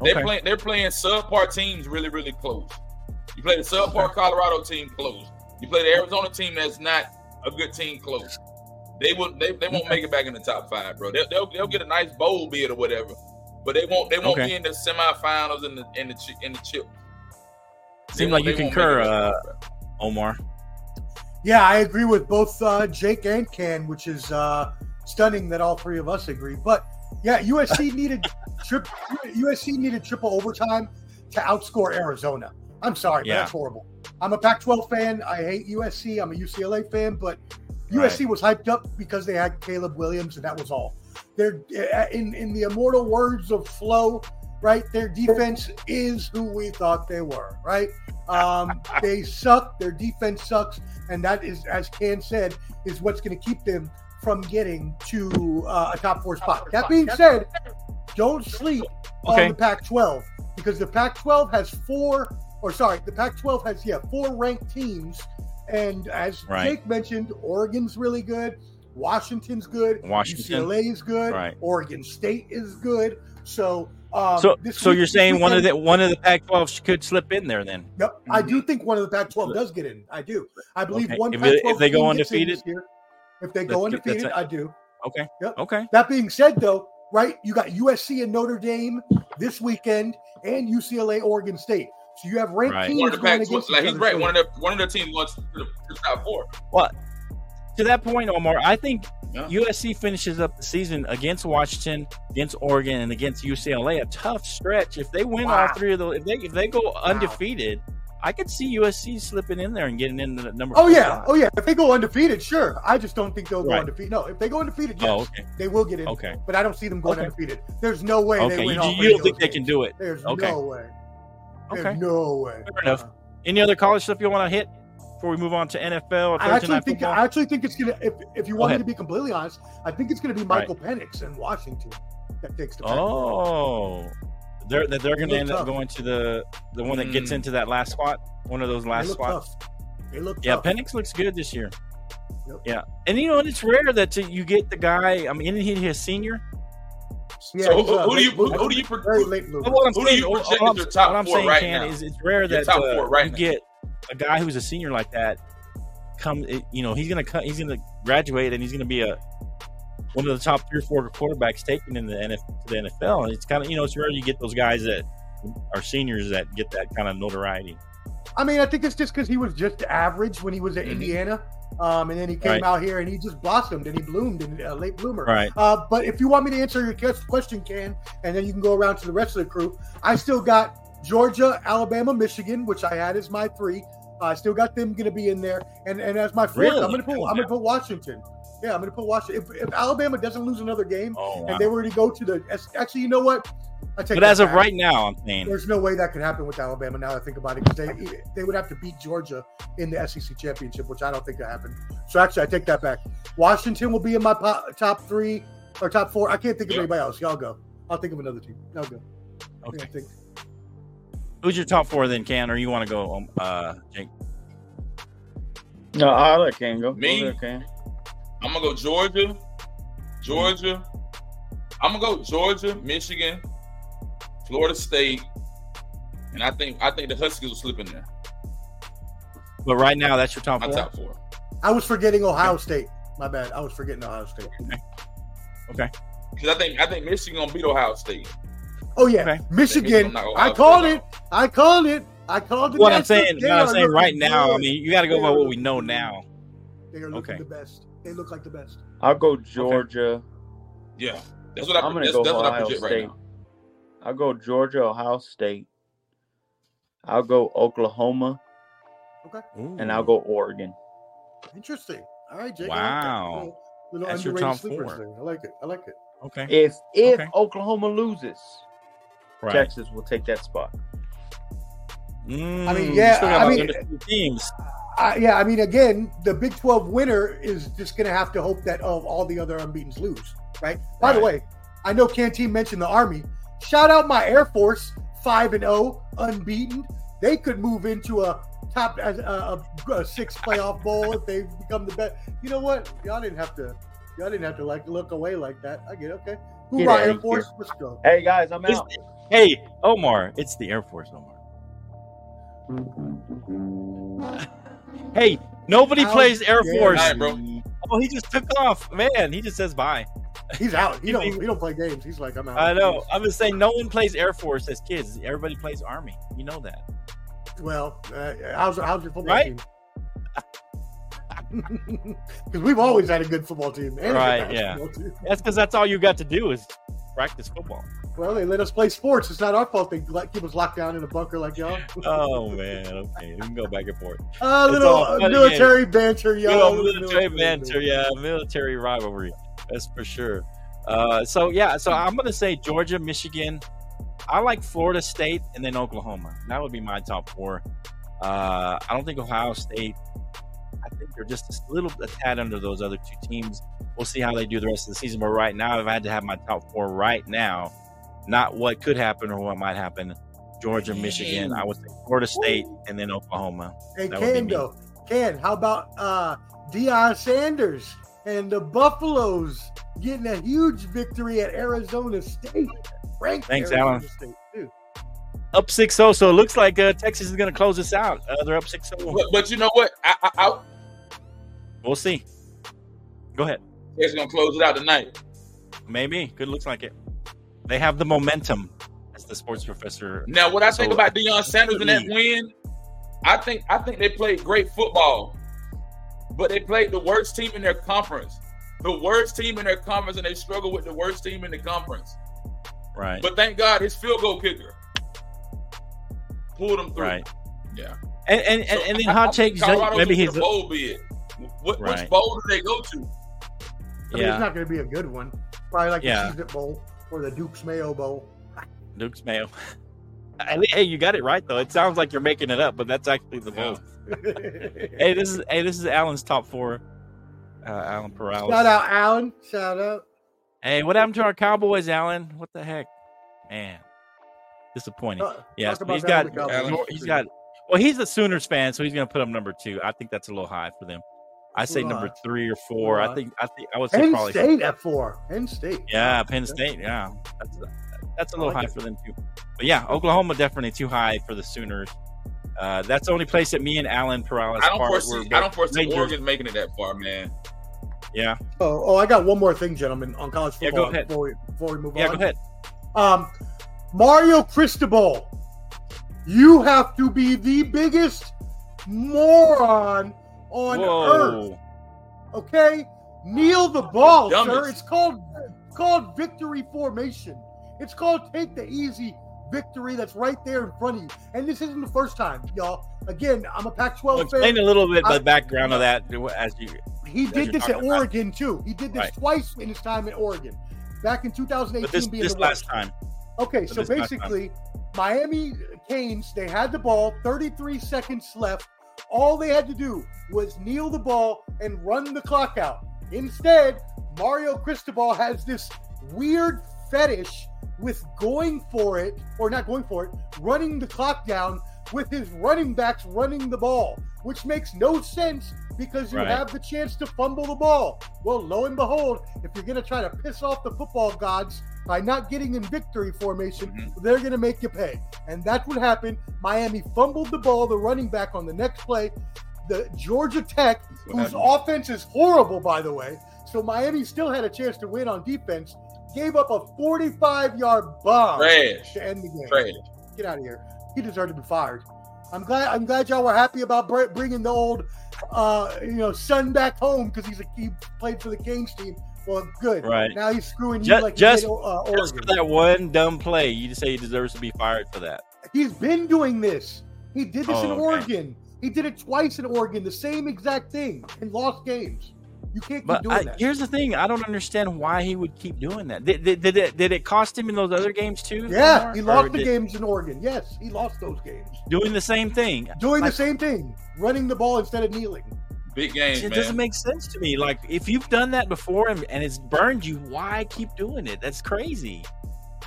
They're Okay. playing. They're playing subpar teams really, really close. You play the subpar Colorado team close. You play the Arizona team that's not a good team close. They will. They, they won't Okay. make it back in the top five, bro. They'll, they'll, they'll get a nice bowl bid or whatever, but they won't. They won't Okay. be in the semifinals in the in the chi- in the chip. They Seems like you concur, uh. Omar. Yeah, I agree with both uh, Jake and Ken, which is uh, stunning that all three of us agree. But yeah, USC needed trip. USC needed triple overtime to outscore Arizona. I'm sorry, Yeah. but that's horrible. I'm a Pac-12 fan. I hate USC. I'm a UCLA fan, but USC was hyped up because they had Caleb Williams, and that was all. They're uh, in in the immortal words of Flo, right? Their defense is who we thought they were, right? Um, they suck. Their defense sucks, and that is, as Ken said, is what's going to keep them from getting to uh, a top four spot. That being said, don't sleep Okay. on the Pac-12 because the Pac-12 has four, or sorry, the Pac-12 has yeah four ranked teams, and as Right. Jake mentioned, Oregon's really good, Washington's good, Washington. UCLA is good, Right. Oregon State is good. So, um, So, this so week- you're this saying one of the one of the Pac-12 could slip in there then? Yep, I do think one of the Pac-12 does get in. I do. I believe Okay. one If it- if Pac-12 they go team gets in undefeated? this year. If they go Let's that's undefeated, a- I do. Okay. Yep. Okay. That being said, though, right, you got USC and Notre Dame this weekend, and UCLA, Oregon State. So you have ranked Right. teams One of the going Pac, against like he's right. One of the one of the teams wants to the, top four. Well, to that point, Omar, I think Yeah. USC finishes up the season against Washington, against Oregon, and against UCLA. A tough stretch. If they win Wow. all three of those, if they if they go undefeated, I could see USC slipping in there and getting into the number. Oh four yeah, spot. oh yeah. If they go undefeated, sure. I just don't think they'll go undefeated. No, if they go undefeated, oh, yes, Oh, okay. they will get in. Okay. But I don't see them going Okay. undefeated. There's no way they Okay. win You, all you don't think those they can do it? There's Okay. no way. There's Okay. no way. Fair enough. Uh-huh. Any other college stuff you want to hit before we move on to NFL? Or I actually night think football? I actually think it's gonna. If, if you want me to be completely honest, I think it's gonna be Right. Michael Penix in Washington that takes the. Pac-12. Oh, they're they're, they're going to look end up going to the the one that gets Mm. into that last spot, one of those they last look spots. tough. They look Yeah, tough. Penix looks good this year. Yep. Yeah, and you know, and it's rare that you get the guy. I mean, isn't he a senior? Yeah, so who, uh, who do you late who, who do you pro- very late bloomer. Well, what I'm Who do saying, you project all as I'm- your top what I'm four saying, right Ken, now? is it's rare that uh, right you now. get a guy who's a senior like that. Come, you know, he's gonna cut. He's gonna graduate, and he's gonna be a one of the top three or four quarterbacks taken in the NF, to the NFL. And it's kind of you know, it's rare you get those guys that are seniors that get that kind of notoriety. I mean, I think it's just because he was just average when he was at Mhm. Indiana, um, and then he came Right. out here and he just blossomed and he bloomed and a late bloomer. Right. Uh, but if you want me to answer your question, Ken, and then you can go around to the rest of the crew, I still got Georgia, Alabama, Michigan, which I had as my three. I still got them going to be in there, and and as my fourth, Really? I'm going to put I'm going to put Washington. Yeah, I'm going to put Washington. If, if Alabama doesn't lose another game Oh, wow. and they were to go to the, actually, you know what? I take But as of right now, I'm saying There's no way that could happen with Alabama. Now that I think about it, because they they would have to beat Georgia in the SEC championship, which I don't think that happened. So actually, I take that back. Washington will be in my po- top three or top four. I can't think of Yeah. anybody else. Y'all go. I'll think of another team. Y'all go. I okay. Can't think. Who's your top four then, Can? Or you want to go, um, uh, Jake? No, I'll let Ken go. Me? Go ahead, Ken. I'm gonna go Georgia, Georgia. I'm gonna go Georgia, Michigan, Florida State, and I think I think the Huskies will slip in there. But right now, that's your top My four. top four. I was forgetting Ohio State. My bad. I was forgetting Ohio State. Okay. Because I think I think Michigan gonna beat Ohio State. Oh yeah, Okay. Michigan. I called it. I called it. I called it. What I'm saying, what I'm saying right looking now. I mean, you got to go by what we know now. They are looking Okay. the best. They look like the best. I'll go Georgia. Yeah, that's what I. I'm gonna that's, go that's what I Ohio project right State. now. I'll go Georgia, Ohio State. I'll go Oklahoma, Okay. and I'll go Oregon. Interesting. All right, Jake. Wow. I like that. Little, little That's your top four. there. I like it. I like it. Okay. If if Okay. Oklahoma loses, Right. Texas will take that spot. Mm, I mean, yeah, I mean- teams. Uh, yeah, I mean, again, the Big 12 winner is just going to have to hope that of all the other unbeaten's lose, right? By the way, I know Canteen mentioned the Army. Shout out my Air Force, 5 and 0, unbeaten. They could move into a top a, a, a six playoff bowl if they become the best. You know what? Y'all didn't have to. Y'all didn't have to like look away like that. I get it, okay. Who Get brought Air Force? Let's go. Hey guys, I'm Is- out. Hey, Omar, it's the Air Force, Omar. Hey, nobody How plays Air dare Force. All right, bro. Oh, he just took off. Man, he just says bye. He's out. He You don't. think- He don't play games. He's like, I'm out. I know. I'm just saying, no one plays Air Force as kids. Everybody plays Army. You know that. Well, uh, how's how's your football Right? team? Because we've always had a good football team. and Right, yeah. team. That's because that's all you got to do is practice football. Well, they let us play sports. It's not our fault they keep us locked down in a bunker like y'all. Oh man, okay, we can go back and forth. A little uh, and military banter, You y'all. know, military banter, yeah, military rivalry. That's for sure. Uh, so yeah, so I'm gonna say Georgia, Michigan. I like Florida State and then Oklahoma. That would be my top four. Uh, I don't think Ohio State. I think they're just a little a tad under those other two teams. We'll see how they do the rest of the season. But right now, if I had to have my top four right now, not what could happen or what might happen, Georgia, Michigan. I would say Florida State and then Oklahoma. Hey, That Ken, though. Ken, how about uh, Deion Sanders and the Buffaloes getting a huge victory at Arizona State? Ranked Thanks, Arizona Alan. State, too. Up 6 0. So it looks like uh, Texas is going to close this out. Uh, they're up 6 0. But, but you know what? I, I, I We'll see. Go ahead. it's gonna close it out tonight. Maybe. Good looks like it. They have the momentum, as the sports professor. Now, what I think So- about Deion Sanders and that win, I think I think they played great football, but they played the worst team in their conference. The worst team in their conference, and they struggled with the worst team in the conference. Right. But thank God, his field goal kicker pulled them through. Right. Yeah. And and, and, So and then I- I hot takes. Colorado's Maybe gonna he's. a bowl bid. What, Right. Which bowl do they go to? I mean, it's not going to be a good one. Probably like Yeah. the Cheez It Bowl or the Duke's Mayo Bowl. Duke's Mayo. Hey, you got it right though. It sounds like you're making it up, but that's actually the bowl. Hey, this is hey, this is Alan's top four. Uh, Alan Perales. Shout out, Alan. Shout out. Hey, what happened to our Cowboys, Alan? What the heck, man? Disappointing. Uh, Yes, talk but about got with the Cowboys. Alan, he's got. Well, he's a Sooners fan, so he's going to put him number two. I think that's a little high for them. I say Little number high. three or four. I think I think I would say Penn probably. State at four. Penn State. Yeah, Penn State. Yeah, that's that's a I little like high it. for them too. But yeah, Oklahoma definitely too high for the Sooners. Uh, that's the only place that me and Alan Perales. I don't part- foresee. we're I don't foresee major- Oregon making it that far, man. Yeah, Oh, oh, I got one more thing, gentlemen, on college football. Yeah, football go ahead. before we before we move yeah. on. Go ahead. Um, Mario Cristobal, you have to be the biggest moron on earth. Okay, kneel the ball, sir. It's called it's called victory formation. It's called take the easy victory that's right there in front of you. And this isn't the first time, y'all. Again, I'm a Pac-12 Well, fan. explain a little bit I- the background of that as you. He as did this at. Oregon too. He did this Right. twice in his time at Oregon, back in 2018. But this being this the last time. Okay, But so this last time. basically, Miami Canes, they had the ball, 33 seconds left. All they had to do was kneel the ball and run the clock out. Instead, Mario Cristobal has this weird fetish with going for it, or not going for it, running the clock down with his running backs running the ball, which makes no sense because you Right. have the chance to fumble the ball. Well, lo and behold, if you're going to try to piss off the football gods by not getting in victory formation, Mhm. they're going to make you pay. And that's what happened. Miami fumbled the ball, the running back on the next play. The Georgia Tech, whose offense is horrible, by the way, so Miami still had a chance to win on defense, gave up a 45 yard bomb Trash. to end the game. Trash. Get out of here. He deserved to be fired. I'm glad. I'm glad y'all were happy about bringing the old, uh, you know, son back home because he's a, he played for the Kings team. Well, good. Right. Now he's screwing Ju- you like just- did, uh, Just for that one dumb play, you just say he deserves to be fired for that. He's been doing this. He did this Oh, in okay. Oregon. He did it twice in Oregon, the same exact thing, and lost games. You can't keep But doing I, that. here's the thing: I don't understand why he would keep doing that. Did, did, did it did it cost him in those other games too? Yeah, Omar? he Or lost the did- games in Oregon. Yes, he lost those games. doing the same thing. Doing Like, the same thing, running the ball instead of kneeling. Big game. It man. doesn't make sense to me. Like if you've done that before and, and it's burned you, why keep doing it? That's crazy.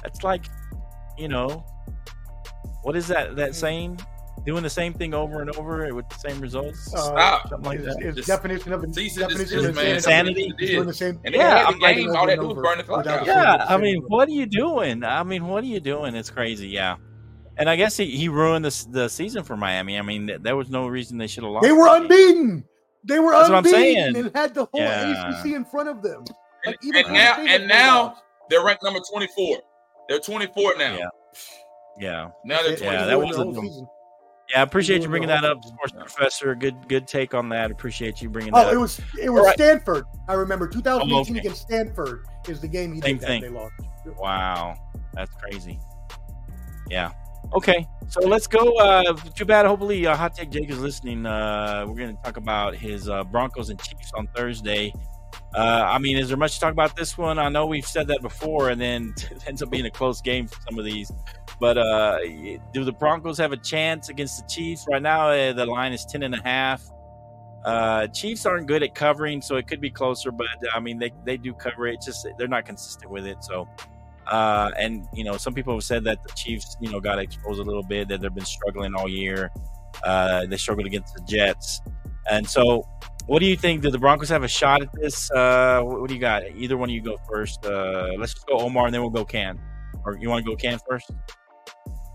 That's like, you know, what is that that mm. saying? Doing the same thing over and over with the same results. Uh, Stop. Something like His, that. his Just definition of Cease definition desist, of man. insanity. That's what He's it doing the same. And Yeah, the I'm like, game. All they do is burn the clock out. Yeah, I mean, single- what are you doing? I mean, what are you doing? It's crazy. Yeah, and I guess he, he ruined the the season for Miami. I mean, th- there was no reason they should have lost. They were unbeaten. They were That's what I'm unbeaten saying. and had the whole Yeah. ACC in front of them. And, Like, even and now, and now lost. they're ranked number 24. They're 24 now. Yeah. Yeah, Now they're 24. Yeah, that was a whole season. Yeah, I appreciate you bringing that up, sports professor. Good, good take on that. Appreciate you bringing that. Oh, up. it was it was Alright. Stanford. I remember 2018 Oh, okay. against Stanford is the game he Same did that they lost. Wow, that's crazy. Yeah. Okay, so let's go. Uh, too bad. Hopefully, uh, Hot Take Jake is listening. Uh, we're going to talk about his uh, Broncos and Chiefs on Thursday. Uh, I mean, is there much to talk about this one? I know we've said that before, and then it ends up being a close game for some of these. But uh, do the Broncos have a chance against the Chiefs right now? Uh, the line is ten and a half. Uh, Chiefs aren't good at covering, so it could be closer. But I mean, they they do cover it. It's just they're not consistent with it. So, uh, and you know, some people have said that the Chiefs, you know, got exposed a little bit. That they've been struggling all year. Uh, they struggled against the Jets, and so. What do you think? Do the Broncos have a shot at this? Uh, what, what do you got? Either one of you go first. Uh, let's just go Omar, and then we'll go Can. Or you want to go Can first?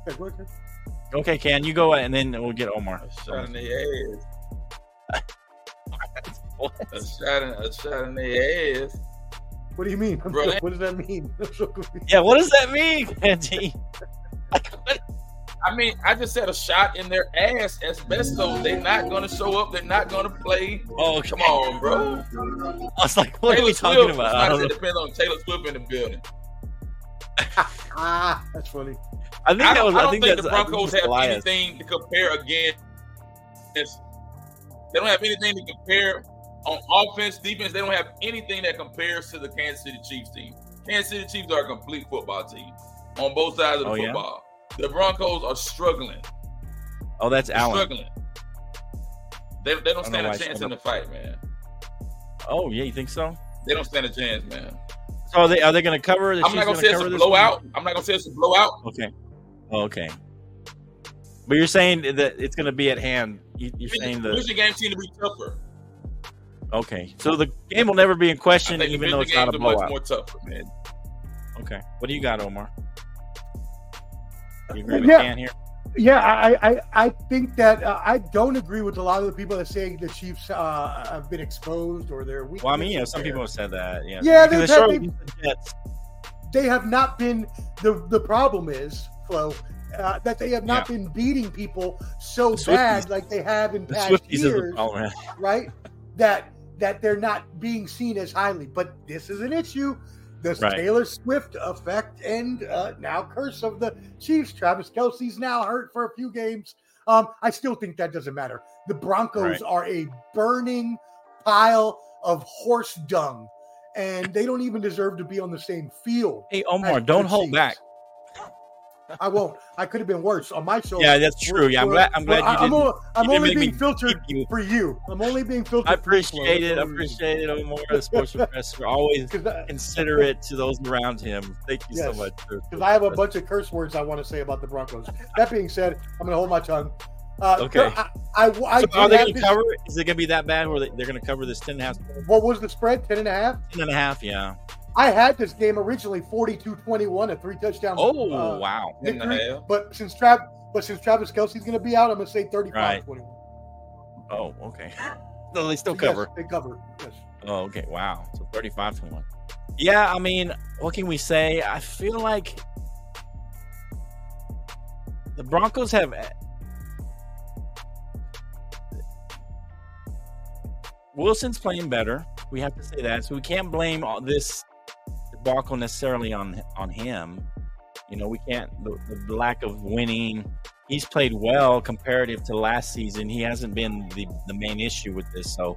Okay, go ahead. Okay, Can you go, and then we'll get Omar. A shot in the ass. A shot in, a shot in the ass. What do you mean? Bro, what does that mean? So. Yeah, what does that mean, Angie? I mean, I just said a shot in their ass. As best Asbestos. They're not gonna show up. They're not gonna play. Oh, Come on, bro. I was like, what are we talking Swift. about? I, not- don't It depends on Taylor Swift in the building. Ah, that's funny. I think I that don't, was. I I don't think, think, the Broncos I think have Elias. anything to compare against. They don't have anything to compare on offense, defense. They don't have anything that compares to the Kansas City Chiefs team. Kansas City Chiefs are a complete football team on both sides of the Oh, yeah? The Broncos are struggling. Oh, that's They're Allen. struggling. They, they don't I don't know stand a chance in the fight, man. Oh, yeah, you think so? They don't stand a chance, man. So are they are they going to cover? The I'm not gonna gonna say it's a one? blowout. I'm not gonna say it's a blowout. Okay. Oh, okay. But you're saying that it's going to be at hand. You, you're saying The the division games seem to be tougher. okay. So the game will never be in question, even though it's not a are much blowout. more tougher, man. Okay. What do you got, Omar? You agree with Yeah. Can here? Yeah, I, I, I think that uh, I don't agree with a lot of the people that say the Chiefs uh, have been exposed or they're weak. Well, I mean, yeah, some people have said that. Yeah. Yeah, they've they the they have not been the the problem is Flo uh, that they have not been beating people so bad like they have in The past Swifties years, right? That that they're not being seen as highly. But this is an issue. The Right. Taylor Swift effect and uh, now curse of the Chiefs. Travis Kelce's now hurt for a few games. Um, I still think that doesn't matter. The Broncos Right. are a burning pile of horse dung, and they don't even deserve to be on the same field. Hey, Omar, don't hold Chiefs. back. I won't. I could have been worse on my show. Yeah, that's true. Yeah, I'm glad. I'm glad Well, you I'm, didn't. o- I'm you only being filtered you. for you. I'm only being filtered. I appreciate it. I That's the only reason. appreciate it, Omar, the sports professor. Always considerate to those around him. Thank you so much. because I have a bunch of curse words I want to say about the Broncos. That being said, I'm going to hold my tongue. Uh, Okay. I, I, I So are they going to cover? Is it going to be that bad where they, they're going to cover this 10 and a half? What was the spread? 10 and a half? 10 and a half, yeah. I had this game originally 42-21, a three touchdown. Oh, uh, wow. Ten and a victory. But since Trav, but since Travis Kelce's going to be out, I'm going to say 35-21. Right. Oh, okay. no, they still Yes, cover. they cover. Yes. Oh, okay. Wow. So 35 21. Yeah, I mean, what can we say? I feel like the Broncos have. Wilson's playing better. We have to say that. So we can't blame all this debacle necessarily on on him. You know, we can't the, the lack of winning. He's played well comparative to last season. He hasn't been the, the main issue with this. So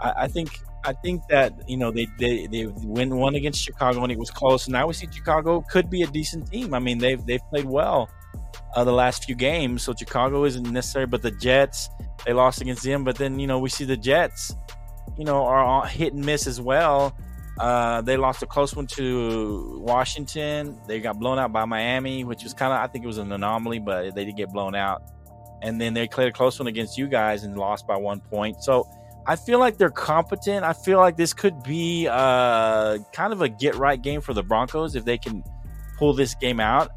I, I think I think that you know they they they win one against Chicago and it was close. And now we see Chicago could be a decent team. I mean they've they've played well uh, the last few games. So Chicago isn't necessary, but the Jets they lost against them. But then you know we see the Jets, you know, are hit and miss as well. Uh, they lost a close one to Washington. They got blown out by Miami, which was kind of I think it was an anomaly, but they did get blown out. And then they played a close one against you guys and lost by one point. So I feel like they're competent. I feel like this could be uh, kind of a get right game for the Broncos if they can pull this game out.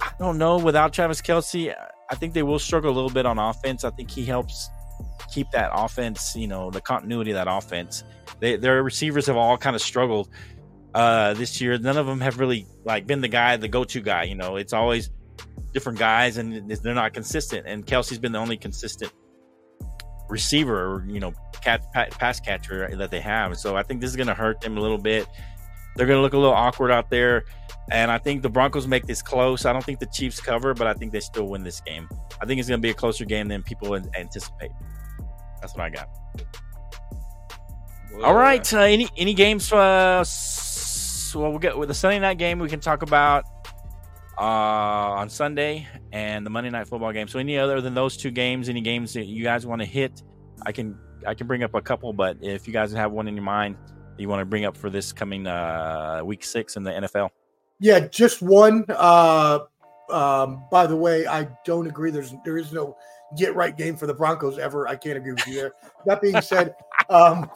I don't know. Without Travis Kelce, I think they will struggle a little bit on offense. I think he helps keep that offense, you know, the continuity of that offense. They, their receivers have all kind of struggled uh, this year. None of them have really like been the guy, the go-to guy. You know, it's always different guys, and they're not consistent. And Kelce's been the only consistent receiver, you know, cat, pass catcher that they have. So I think this is going to hurt them a little bit. They're going to look a little awkward out there. And I think the Broncos make this close. I don't think the Chiefs cover, but I think they still win this game. I think it's going to be a closer game than people anticipate. That's what I got. All right. Uh, any any games? Uh, well, we'll get with the Sunday night game. We can talk about uh, on Sunday and the Monday night football game. So, any other than those two games, any games that you guys want to hit, I can I can bring up a couple. But if you guys have one in your mind you want to bring up for this coming uh, week six in the NFL. Yeah, just one. Uh, um, by the way, I don't agree. There's there is no get right game for the Broncos ever. I can't agree with you there. that being said, um,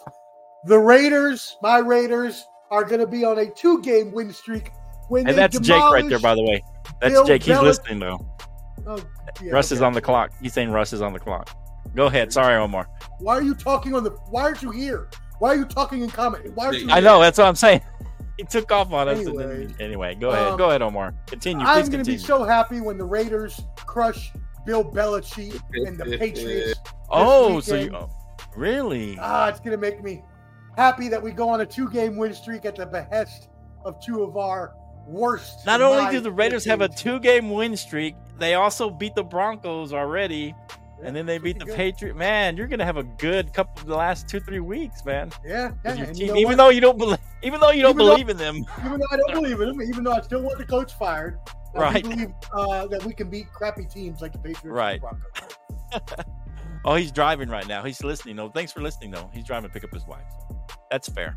the Raiders, my Raiders, are going to be on a two game win streak. When and that's Jake right there, by the way. That's Bill Jake. He's Belichick. listening though. Oh, yeah, Russ okay. is on the clock. He's saying Russ is on the clock. Go ahead. Sorry, Omar. Why are you talking on the? Why aren't you here? Why are you talking in comment? Why are you? I know that's what I'm saying. He took off on us. Anyway, anyway go ahead. Um, go ahead, Omar. Continue. I'm going to be so happy when the Raiders crush Bill Belichick and the Patriots. oh, so you, oh, really? Ah, it's going to make me happy that we go on a two-game win streak at the behest of two of our worst. Not only do the Raiders have a two-game win streak, they also beat the Broncos already and then they beat the Patriot. Man, you're gonna have a good couple of the last two three weeks, man. Yeah, yeah. Team, you know even what? though you don't believe, even though you don't even believe though, in them, even though I don't believe in them, even though I still want the coach fired, right? believe uh, that we can beat crappy teams like the Patriots. Right. oh, he's driving right now. He's listening. No, thanks for listening though. He's driving to pick up his wife. That's fair.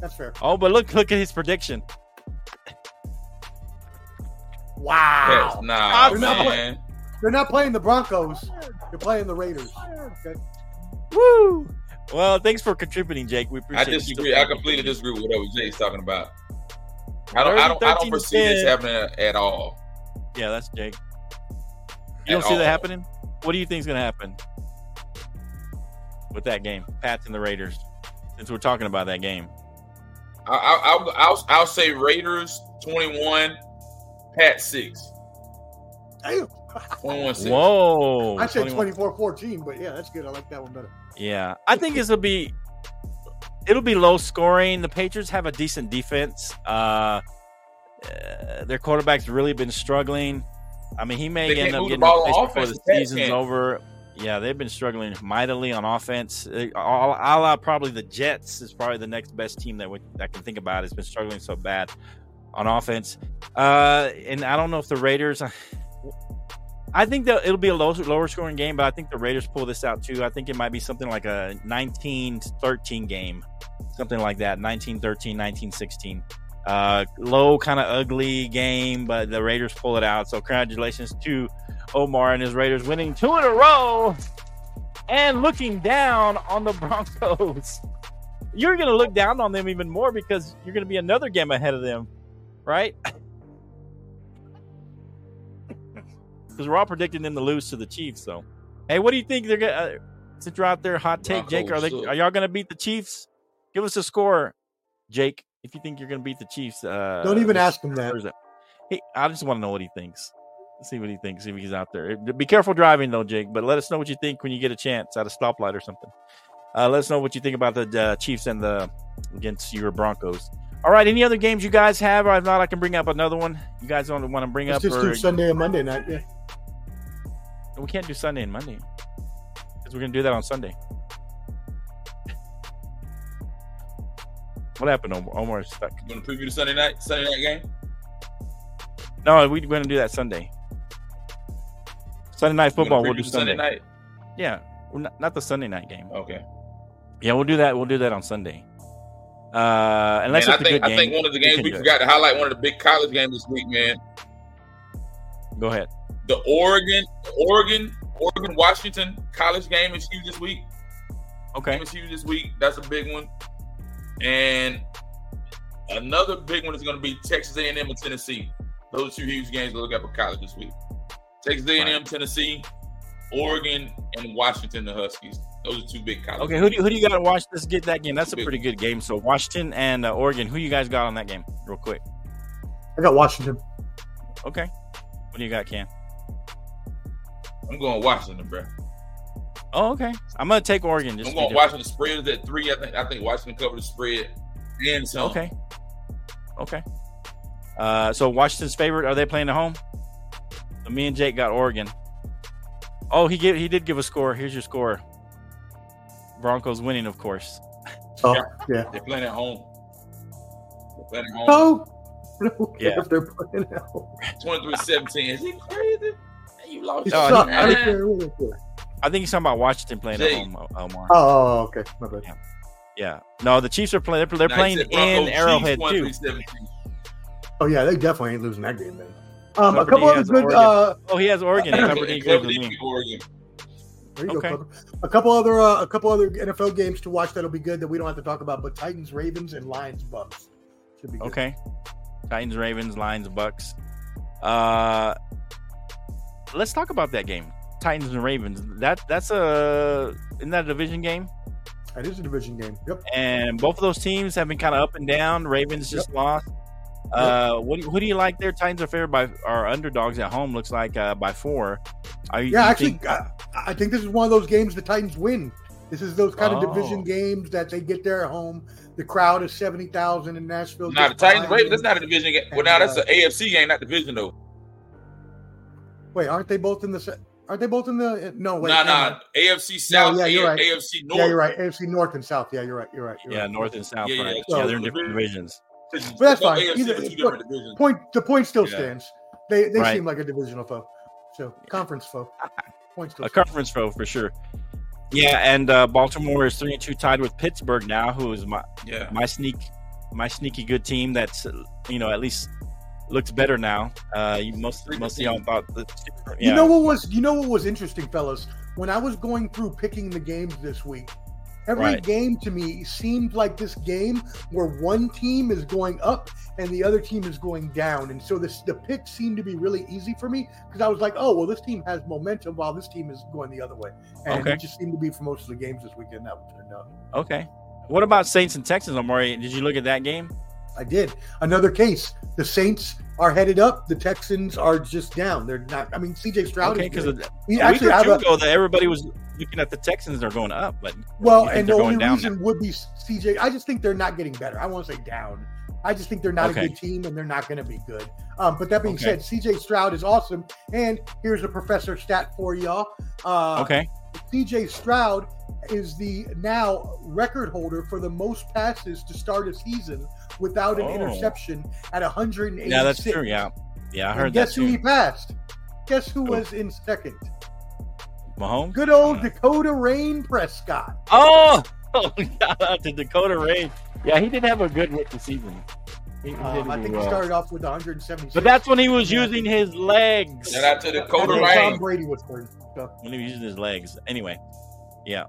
That's fair. Oh, but look, look at his prediction. Wow. Yes, nah, man. They're not playing the Broncos. They're playing the Raiders. Okay. Woo! Well, thanks for contributing, Jake. We appreciate. I disagree. I completely disagree with whatever Jake's talking about. I don't. I don't. I don't foresee this happening at all. Yeah, that's Jake. You don't see all. that happening. What do you think is going to happen with that game, Pats and the Raiders? Since we're talking about that game, I, will I'll, I'll say Raiders twenty one, Pat six. Damn. Whoa. I said 24 14, but yeah, that's good. I like that one better. Yeah. I think this will be it'll be low scoring. The Patriots have a decent defense. Uh, uh their quarterback's really been struggling. I mean, he may end up getting replaced before the season's over. Yeah, they've been struggling mightily on offense. A la probably the Jets is probably the next best team that we, I can think about. Has been struggling so bad on offense. Uh, and I don't know if the Raiders. I think that it'll be a low, lower scoring game, but I think the Raiders pull this out too. I think it might be something like a 19-13 game, something like that, 19-13, 19-16. Uh, low, kind of ugly game, but the Raiders pull it out. So congratulations to Omar and his Raiders winning two in a row and looking down on the Broncos. You're going to look down on them even more because you're going to be another game ahead of them, right? because we're all predicting them to lose to the Chiefs. So, hey, what do you think they're gonna? Uh, since you're out there, hot take, Jake, are they are y'all gonna beat the Chiefs? Give us a score, Jake. If you think you're gonna beat the Chiefs, uh, don't even ask him that. Hey, I just want to know what he thinks. see what he thinks. See if he's out there. Be careful driving though, Jake. But let us know what you think when you get a chance at a stoplight or something. Uh, let us know what you think about the uh, Chiefs and the against your Broncos. All right. Any other games you guys have? Or if not, I can bring up another one. You guys don't want to bring Let's up? Just or, do Sunday and Monday night. Yeah. We can't do Sunday and Monday because we're gonna do that on Sunday. What happened? Omar, Omar stuck. You want to preview the Sunday night Sunday night game? No, we're going to do that Sunday. Sunday night football. We'll do Sunday. Sunday night. Yeah, not, not the Sunday night game. Okay. Yeah, we'll do that. We'll do that on Sunday. Uh, unless man, I think I think one of the games we, we forgot to highlight one of the big college games this week, man. Go ahead the Oregon, Oregon, Oregon, Washington college game is huge this week. Okay, game is huge this week. That's a big one. And another big one is going to be Texas A&M and Tennessee. Those two huge games to look at for college this week. Texas A&M, right. Tennessee, Oregon, and Washington, the Huskies. Those are two big colleges. Okay, who do you, who do you got to watch this get that game? That's a pretty good game. So Washington and uh, Oregon. Who you guys got on that game, real quick? I got Washington. Okay. What do you got, Cam? I'm going Washington, bro. Oh, okay. I'm gonna take Oregon. Just I'm to be going different. Washington. Spread is at three. I think. I think Washington covered the spread and some. Okay. Okay. Uh, so Washington's favorite. Are they playing at home? So me and Jake got Oregon. Oh, he give he did give a score. Here's your score. Broncos winning, of course. Oh, yeah. They're playing at home. They're playing at home. Oh, no, Yeah. if they're playing at home. 23-17. Is he crazy? You lost. You suck. he- I don't care who they play. I think he's talking about Washington playing Jake. at home. Omar. Oh, okay. My bad. Yeah. No, the Chiefs are playing. They're, they're playing said Broncos in Chiefs Arrowhead too. Oh yeah, they definitely ain't losing that game then. Um, a couple D of good. Uh, Oh, he has Oregon. And Clever D Clever agrees with D me. beat Oregon. there you Okay. go. Clever. A couple other. Uh, a couple other NFL games to watch that'll be good that we don't have to talk about. But Titans, Ravens, and Lions, Bucks should be good. Okay. Titans, Ravens, Lions, Bucks. Uh, let's talk about that game. Titans and Ravens. That that's a isn't that a division game? That is a division game. Yep. And both of those teams have been kind of up and down. Ravens just lost. Uh, what do you, who do you like there? Titans are favored by are underdogs at home. Looks like uh, by four. Are you, Yeah, you actually, think- I, I think this is one of those games the Titans win. This is those kind of Oh. division games that they get there at home. The crowd is seventy thousand in Nashville. Nah, the Titans behind Ravens. That's not a division game. Well, now that's uh, an AFC game, not division though. Wait, aren't they both in the? Se- Aren't they both in the? No, wait. nah, never nah. AFC South, yeah, you're right. AFC North. Yeah, you're right. AFC North and South. Yeah, you're right. You're right. You're yeah, right. North and South. Yeah, yeah, right. so yeah, they're in different divisions. But that's fine. AFC, Either- two different divisions. Point. The point still Yeah. stands. They they Right. seem like a divisional foe. So conference foe. Point still. a stands. conference foe for sure. Yeah, and uh, Baltimore is three and two, tied with Pittsburgh now, who is my Yeah. my sneak, my sneaky good team. That's you know at least looks better now. Uh, you most most y'all thought that. You know what was you know what was interesting, fellas? When I was going through picking the games this week, every Right. game to me seemed like this game where one team is going up and the other team is going down. And so this the picks seemed to be really easy for me because I was like, oh well, this team has momentum while this team is going the other way. And Okay. it just seemed to be for most of the games this weekend that turned out. Okay. What about Saints and Texans, Omari? Did you look at that game? I did. Another case. The Saints are headed up. The Texans are just down. They're not. I mean, CJ Stroud. Okay, because week actually or two ago, that everybody was looking at the Texans. They're going up, but Well, and the only reason would be CJ. I just think they're not getting better. I won't say down. I just think they're not Okay. a good team and they're not going to be good. Um, but that being Okay. said, CJ Stroud is awesome. And here's a professor stat for y'all. Uh, okay. CJ Stroud is the now record holder for the most passes to start a season without an Oh. interception at 186. Yeah, that's true. Yeah, yeah, I heard that guess who he passed? Guess who Who? was in second? Mahomes. Good old Uh, Dakota Rain Prescott. Oh, shout out to Dakota Rain. Yeah, he did have a good rookie season. He, he did Um, I do think he started off with 176. But that's when he was Yeah. using his legs. Shout out to That's Dakota when Tom Rain. Brady was third. So, When he was using his legs. Anyway, yeah.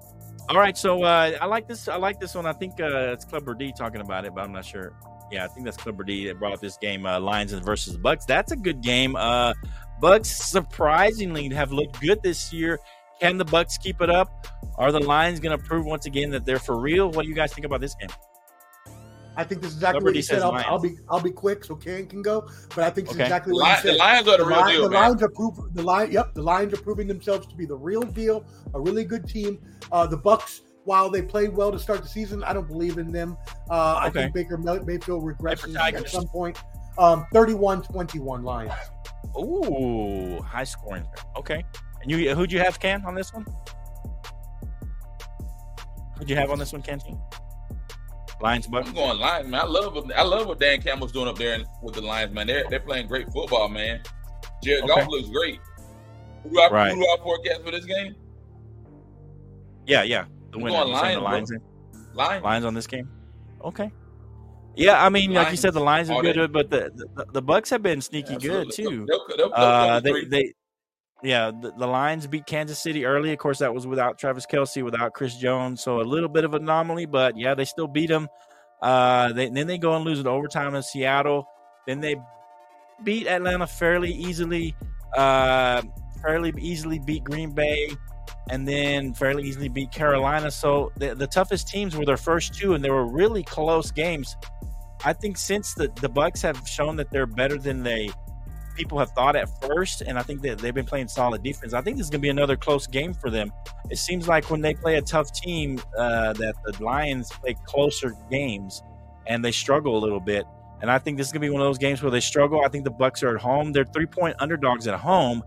All right, so uh, I like this. I like this one. I think uh, it's Clubber D talking about it, but I'm not sure. Yeah, I think that's Clubber D that brought up this game, uh, Lions versus Bucks. That's a good game. Uh, Bucks surprisingly have looked good this year. Can the Bucks keep it up? Are the Lions going to prove once again that they're for real? What do you guys think about this game? I think this is exactly Liberty what you said. I'll, I'll be I'll be quick so Ken can go. But I think it's Okay. exactly The, what you Lions, the said. Lions are the, The, real Lions, deal, the man. Lions are prove the line. Yep, the Lions are proving themselves to be the real deal, a really good team. Uh, the Bucks, while they played well to start the season, I don't believe in them. Uh, I think Baker May- Mayfield regresses Tigers. at some point. Um, 31-21 Lions. Ooh, high scoring. Okay. And you, who'd you have, Ken, on this one? Who'd you have on this one, Ken? Lions, Bucks. I'm going Lions, man. I love what I love what Dan Campbell's doing up there with the Lions, man. They're they're playing great football, man. Jared Okay. Goff looks great. Who do I, Right. who do I forecast for this game? Yeah, yeah. The winner. going saying the Lions, Lions, Lions. Lions on this game. Okay. Yeah, I mean, like you said, the Lions are good, but the, the the Bucks have been sneaky good too. They'll- they'll- they'll Uh, they they, yeah, the, the Lions beat Kansas City early. Of course, that was without Travis Kelce, without Chris Jones, so a little bit of anomaly. But yeah, they still beat them. Uh, they, then they go and lose in overtime in Seattle. Then they beat Atlanta fairly easily. Uh, fairly easily beat Green Bay, and then fairly easily beat Carolina. So the, the toughest teams were their first two, and they were really close games. I think since the the Bucks have shown that they're better than they people have thought at first, and I think that they've been playing solid defense. I think this is going to be another close game for them. It seems like when they play a tough team, uh, that the Lions play closer games, and they struggle a little bit. And I think this is going to be one of those games where they struggle. I think the Bucks are at home; they're three point underdogs at home.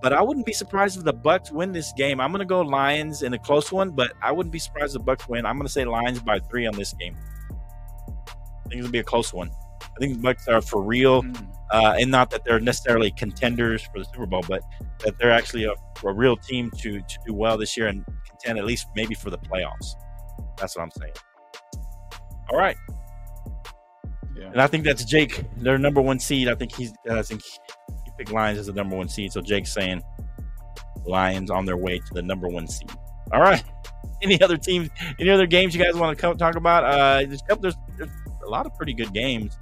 But I wouldn't be surprised if the Bucks win this game. I'm going to go Lions in a close one, but I wouldn't be surprised if the Bucks win. I'm going to say Lions by three on this game. I think it's going to be a close one. I think the Bucks are for real, uh, and not that they're necessarily contenders for the Super Bowl, but that they're actually a, a real team to to do well this year and contend at least maybe for the playoffs. That's what I'm saying. All right. Yeah. And I think that's Jake, their number one seed. I think he's. I think he picked Lions as the number one seed. So Jake's saying Lions on their way to the number one seed. All right. Any other teams? Any other games you guys want to come talk about? Uh, there's, there's, there's a lot of pretty good games.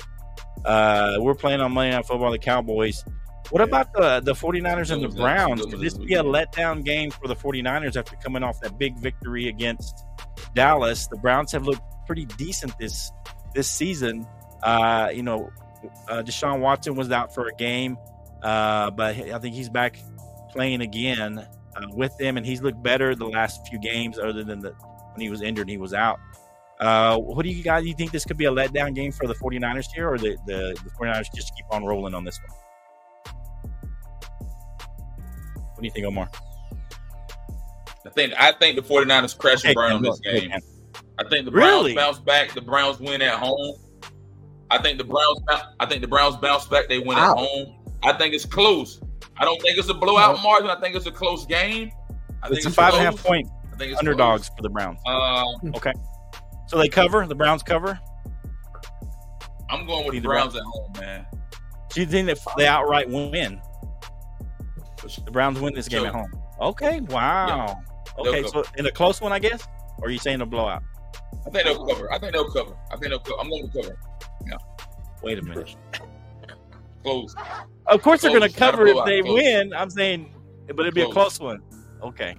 Uh, we're playing on Monday Night Football, the Cowboys. What about the, the 49ers and the Browns? Could this be a letdown game for the 49ers after coming off that big victory against Dallas? The Browns have looked pretty decent this this season. Uh, you know, uh, Deshaun Watson was out for a game, uh, but I think he's back playing again uh, with them, and he's looked better the last few games, other than the when he was injured and he was out. Uh, what do you guys you think this could be a letdown game for the 49ers here, or the, the, the 49ers just keep on rolling on this one? What do you think, Omar? I think I think the 49ers crash Okay, and burn on this game. I think the Browns Really? bounce back. The Browns win at home. I think the Browns. I think the Browns bounce back. They win Wow. at home. I think it's close. I don't think it's a blowout margin. I think it's a close game. I think It's a five and a half close. point I think it's underdogs for the Browns. close. Um, So they cover the Browns cover. I'm going with the the Browns at home, man. Do you think that they outright win? The Browns win this game at home. Okay, wow. They'll Okay, so in a close one, I guess. Or are you saying a blowout? I think they'll cover. I think they'll cover. I think they'll cover. I'm going to cover. Yeah. Wait a minute. Close. Of course, they're going to Close, cover if they close. win. I'm saying, but it'd be a Close. close one. Okay.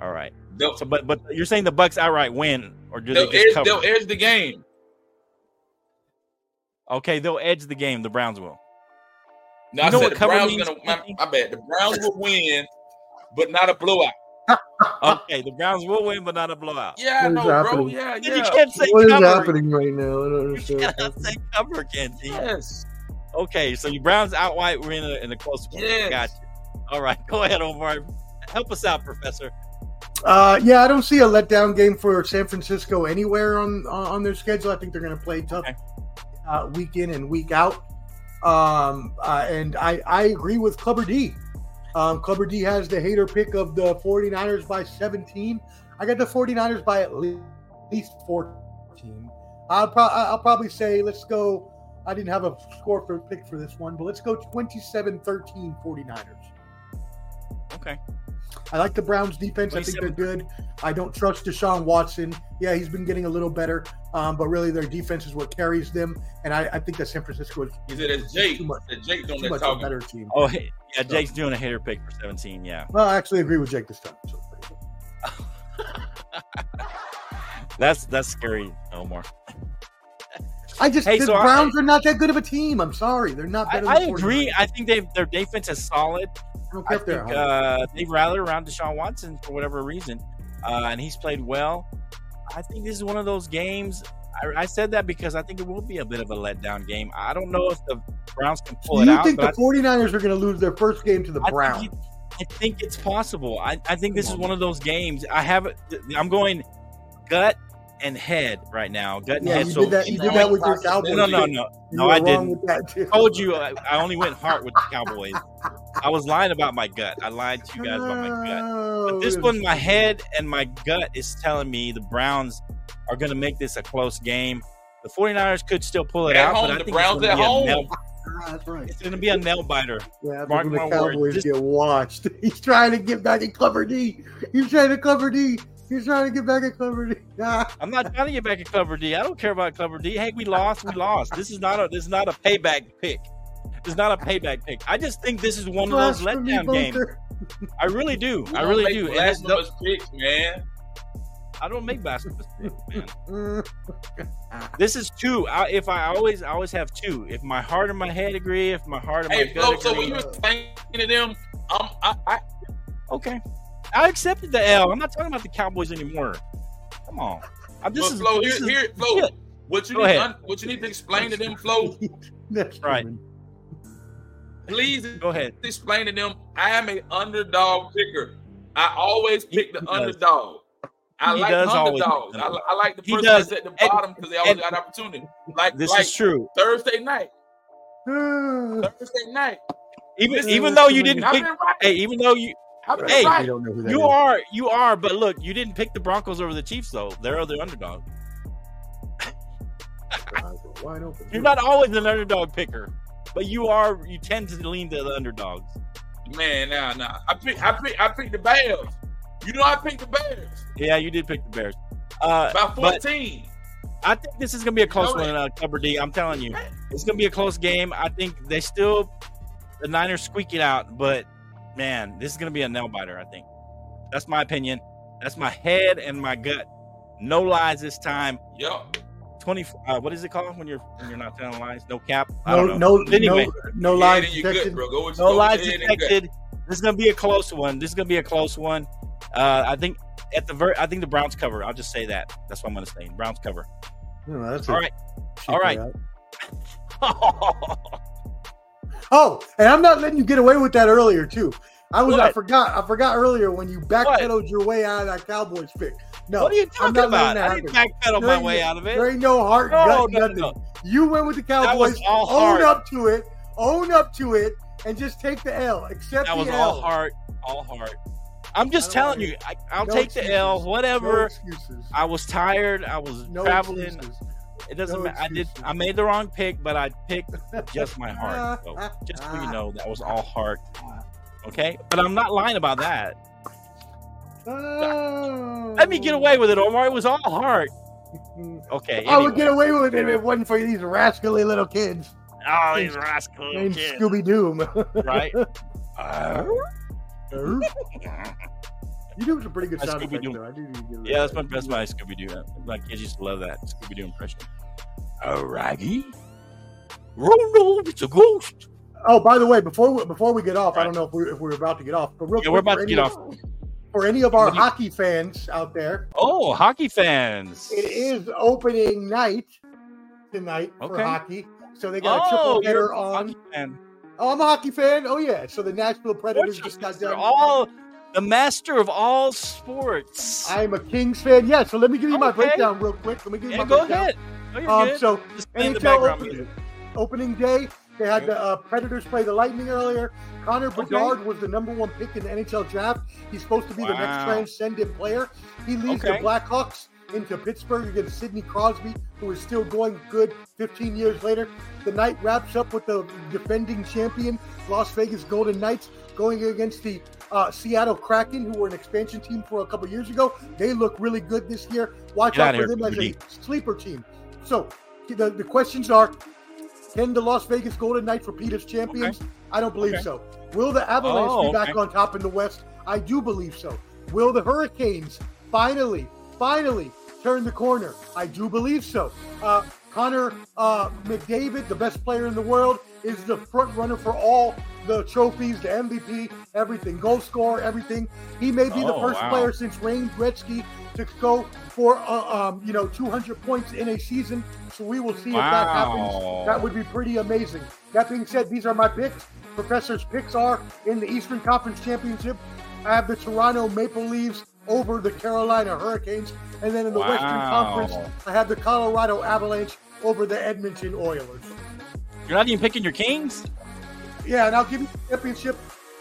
All right. So, but but you're saying the Bucks outright win, or do they they'll, just edge, cover? they'll edge the game. Okay, they'll edge the game. The Browns will. No, You I know said what the cover Browns means, gonna. My, Anthony? I bet the Browns will win, but not a blowout. Okay, the Browns will win, but not a blowout. Yeah, I What is know, bro. Yeah, yeah. You can't say What is cover. happening right now? I don't understand. what's cannot say cover, Kenzie. Yes. Okay, so you Browns outright win in a, in a close one. Yes. you. All right, go ahead, Omar. Help us out, Professor. Uh, yeah, I don't see a letdown game for San Francisco anywhere on on their schedule. I think they're going to play tough Okay. uh, week in and week out. Um, uh, and I, I agree with Clubber D. Um, Clubber D has the hater pick of the 49ers by 17. I got the 49ers by at le- least 14. I'll, pro- I'll probably say, let's go. I didn't have a score for pick for this one, but let's go 27 13 49ers. Okay. I like the Browns defense. I think they're good. I don't trust Deshaun Watson. Yeah, he's been getting a little better, um, but really their defense is what carries them. And I, I think that San Francisco is He said it's Jake. too much, That Jake doing too that much a better team. Oh, hey, yeah, Jake's doing a hater pick for 17. Yeah. Well, I actually agree with Jake this time. So. That's that's scary, Omar. I just Hey, the so I- Browns are not that good of a team. I'm sorry, they're not I, better. I than the agree. I think they their defense is solid. I don't I if they're think, uh, they've rallied around Deshaun Watson for whatever reason, uh, and he's played well. I think this is one of those games. I, I said that because I think it will be a bit of a letdown game. I don't know if the Browns can pull Do it you think the 49ers are going to lose their first game to the I, Browns? think, it- I think it's possible. I, I think this Come is on, one of those games. I have. I'm going gut and head right now. Gut and yeah, head. you so did that. You did that with your Cowboys. no, no, no, no. No, I didn't. With that too. I told you I, I only went heart with the Cowboys. I was lying about my gut. I lied to you guys about my gut. But this one, was- my head and my gut is telling me the Browns are going to make this a close game. The 49ers could still pull it At out, home, but I the think Browns it's at going to be a home. nail. Ah, that's right. It's going to be a nail biter. Yeah, Mark the my words. Cowboys Just- get washed. He's trying to get back in Cover D. He's trying to cover D. He's trying to get back at Cover D. I'm not trying to get back at cover D. I don't care about cover D. Hey, we lost. We lost. This is not a. This is not a payback pick. This is not a payback pick. I just think this is one of those letdown games. I really do. We I don't really make do. And it's- blasphemous picks, man. I don't make basketball mistakes, man. Mm. This is two. I, if I always, I always have two. If my heart and my head agree, if my heart and my Hey, gut Flo, so agree, when you explaining to them, um, I, I, okay, I accepted the L. I'm not talking about the Cowboys anymore. Come on, I, this but is Flo, this here, is- here, Flo, yeah. what you Go need, un, what you need to explain to them, Flo, That's Right. please Go ahead. explain to them. I am an underdog picker. I always pick the does. underdog. I He like does underdogs. the I. I like the He person that's at the bottom because they always and- got opportunity. Like This like is true. Thursday night. Thursday night. Even even though you didn't pick, right. hey, even though you I've Hey, right. we don't know who that you is. are you are, but look, you didn't pick the Broncos over the Chiefs though. They're the underdog. Eyes are wide open. You're not always an underdog picker, but you are. You tend to lean to the underdogs. Man, nah, nah. I pick, I pick, I picked the Bears. You know, I picked the Bears Yeah, you did pick the Bears. Uh, by 14. I think this is gonna be a close know one, uh, Cover D. I'm telling you, it's gonna be a close game. I think they still the Niners squeak it out, but man, this is gonna be a nail biter. I think that's my opinion. That's my head and my gut. No lies this time. Yep. Twenty. Uh, what is it called when you're when you're not telling lies? No cap. I No, don't know. no, Anyway. no, no lies then you good, detected. bro. Go with No go lies with your head and gut. detected. This is gonna be a close one. This is gonna be a close one. Uh, I think at the ver- I think the Browns cover. I'll just say that. That's what I'm gonna say. Browns cover. No, that's All a right. cheap all right. Oh, and I'm not letting you get away with that earlier too. I was I forgot I forgot earlier when you backpedaled your way out of that Cowboys pick. No, what are you I'm talking about? that I didn't backpedal my way no- out of it. There ain't no heart, No, gut, no, no, nothing. no. You went with the Cowboys. all Own heart. up to it. Own up to it, and just take the L. Accept That was all heart, all heart. I'm just telling you, I, I'll No take the L. excuses. Whatever. excuses. I was tired. I was traveling. excuses. It doesn't No matter. I did. I made the wrong pick, but I picked just my heart. So just so you ah. know, that was all heart. Ah. Okay, but I'm not lying about that. Oh. Let me get away with it, Omar. It was all heart. Okay. I would get away with it if it wasn't for these rascally little kids Oh, these rascal little named kids, Scooby Doo. right? You do a pretty good That's sound effect, Scooby-Doo. though. I do need to give it Yeah, that's my that. that's my Scooby Doo. My kids used to love that Scooby Doo impression. Oh, Raggy, Ronald, it's a ghost. Oh, by the way, before we, before we get off, I don't know if we're, if we're about to get off, but real Yeah, quick, we're about for to any get of- off. For any of our you- hockey fans out there, Oh, hockey fans! it is opening night tonight for hockey. So they got a Oh, triple you're header on. Oh, I'm a hockey fan. Oh yeah. So the Nashville Predators What just got They're done. all the master of all sports. I am a Kings fan. Yeah. So let me give you my breakdown real quick. Let me give you yeah, my go breakdown. ahead. No, Um, so Just NHL opening, opening day, they had the uh, Predators play the Lightning earlier. Connor Okay. Bedard was the number one pick in the NHL draft. He's supposed to be the next transcendent player. He leads Okay. the Blackhawks into Pittsburgh against Sidney Crosby, who is still going good 15 years later. The night wraps up with the defending champion, Las Vegas Golden Knights, going against the uh, Seattle Kraken, who were an expansion team for a couple years ago. They look really good this year. Watch Get out for here, them as a sleeper team. So the, the questions are can the Las Vegas Golden Knights repeat as champions? I don't believe Okay. so. Will the Avalanche Oh, be back okay. on top in the West? I do believe so. Will the Hurricanes finally, finally turn the corner? I do believe so. Uh, Connor uh, McDavid, the best player in the world, is the front runner for all the trophies, the MVP, everything, goal scorer, everything. He may be the Oh, first wow. player since Wayne Gretzky to go for uh, um, you know 200 points in a season. So we will see if that happens. That would be pretty amazing. That being said, these are my picks. Professor's picks are in the Eastern Conference Championship. I have the Toronto Maple Leafs over the Carolina Hurricanes, and then in the Western Conference, I have the Colorado Avalanche over the Edmonton Oilers. You're not even picking your Kings. Yeah, and I'll give you the championship.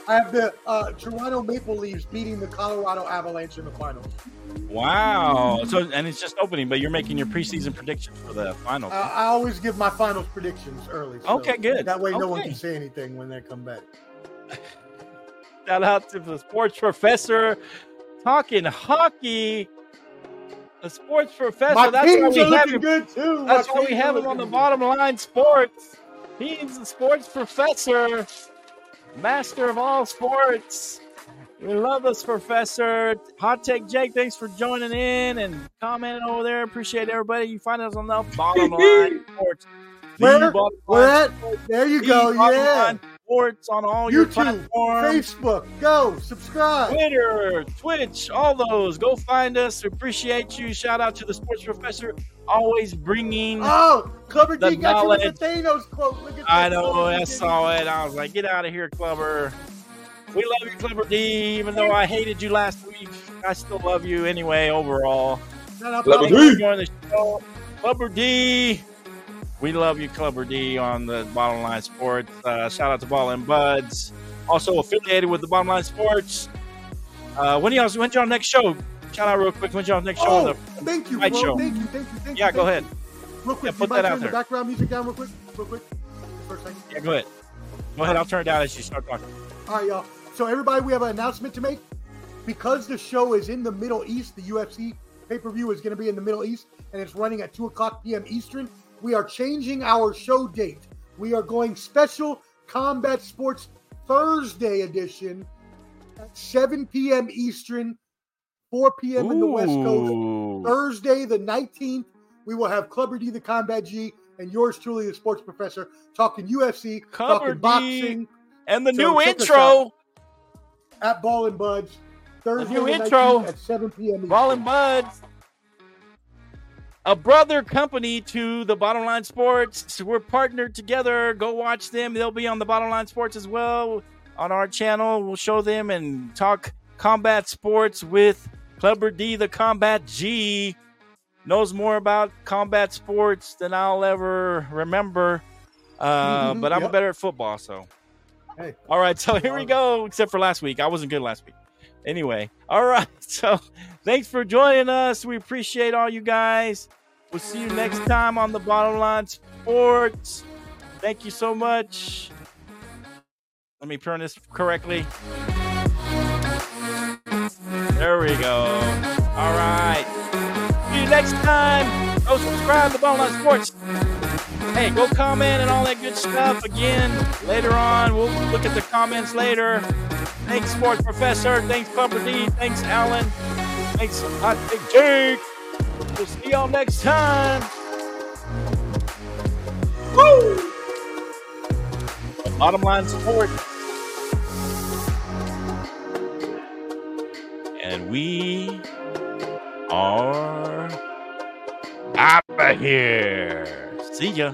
I have the uh, Toronto Maple Leafs beating the Colorado Avalanche in the finals. Wow. So and it's just opening, but you're making your preseason predictions for the finals. Uh, I always give my finals predictions early. so Okay, good. That way, no one can say anything when they come back. Shout out to the sports professor talking hockey. The sports professor. My that's why we have him. good too. That's why we have him on the bottom line sports. He's the sports professor, master of all sports. We love this professor. Hot Take Jake, thanks for joining in and commenting over there. Appreciate everybody. You find us on the bottom line sports. The Where? Bottom Where Line? There you The go. Yeah. Line Sports on all your YouTube, platforms. Facebook. Go subscribe. Twitter, Twitch, all those. Go find us. We appreciate you. Shout out to the sports professor, always bringing. Oh, Clubber D got you with knowledge. the Thanos quote. Look at I know. Oh, I saw it. I was like, get out of here, Clubber. We love you, Clubber D. Even though I hated you last week, I still love you anyway. Overall, Shout out Clubber D. Thank you for joining the show, Clubber D. We love you, Clubber D, on the Bottom Line Sports. Uh, shout out to Ball and Buds, also affiliated with the Bottom Line Sports. Uh, when y'all when's y'all next show? Shout out real quick. When's y'all next show? on Oh, the, thank you, bro. show. Thank you, thank you, thank you. yeah, go ahead. Real quick, Yeah, put that out turning the there. background music down real quick? Real quick. A second. Yeah, go ahead. Go ahead. I'll turn it down as you start talking. All right, y'all. So everybody, we have an announcement to make. Because the show is in the Middle East, the UFC pay-per-view is going to be in the Middle East, and it's running at 2 o'clock p.m. Eastern. We are changing our show date. We are going special Combat Sports Thursday edition at 7 p.m. Eastern, 4 p.m. in the West Coast. Thursday, the 19th, we will have Clubber D, the Combat G, and yours truly, the Sports Professor, talking UFC, Clubber talking D. boxing And the So new intro, at Ball and Buds. Thursday, new the intro. 19th at 7 p.m. Ball Eastern. and Buds. A brother company to the Bottom Line Sports. So we're partnered together. Go watch them. They'll be on the Bottom Line Sports as well on our channel. We'll show them and talk combat sports with Clubber D, the Combat G. Knows more about combat sports than I'll ever remember. Uh, Mhm, but I'm yep. better at football, so. Hey. All right, so here we go. Except for last week, I wasn't good last week. Anyway, all right. So thanks for joining us. We appreciate all you guys. We'll see you next time on the Bottom Line Sports. Thank you so much. Let me turn this correctly. There we go. All right. See you next time. Go subscribe to Bottom Line Sports. Hey, go comment and all that good stuff. Again, later on, we'll look at the comments later. Thanks, Sports Professor. Thanks, Clubber D. Thanks, Alan. Thanks, Hot Big Jake. We'll see y'all next time. Woo! Bottom line support. And we are out of here. See ya.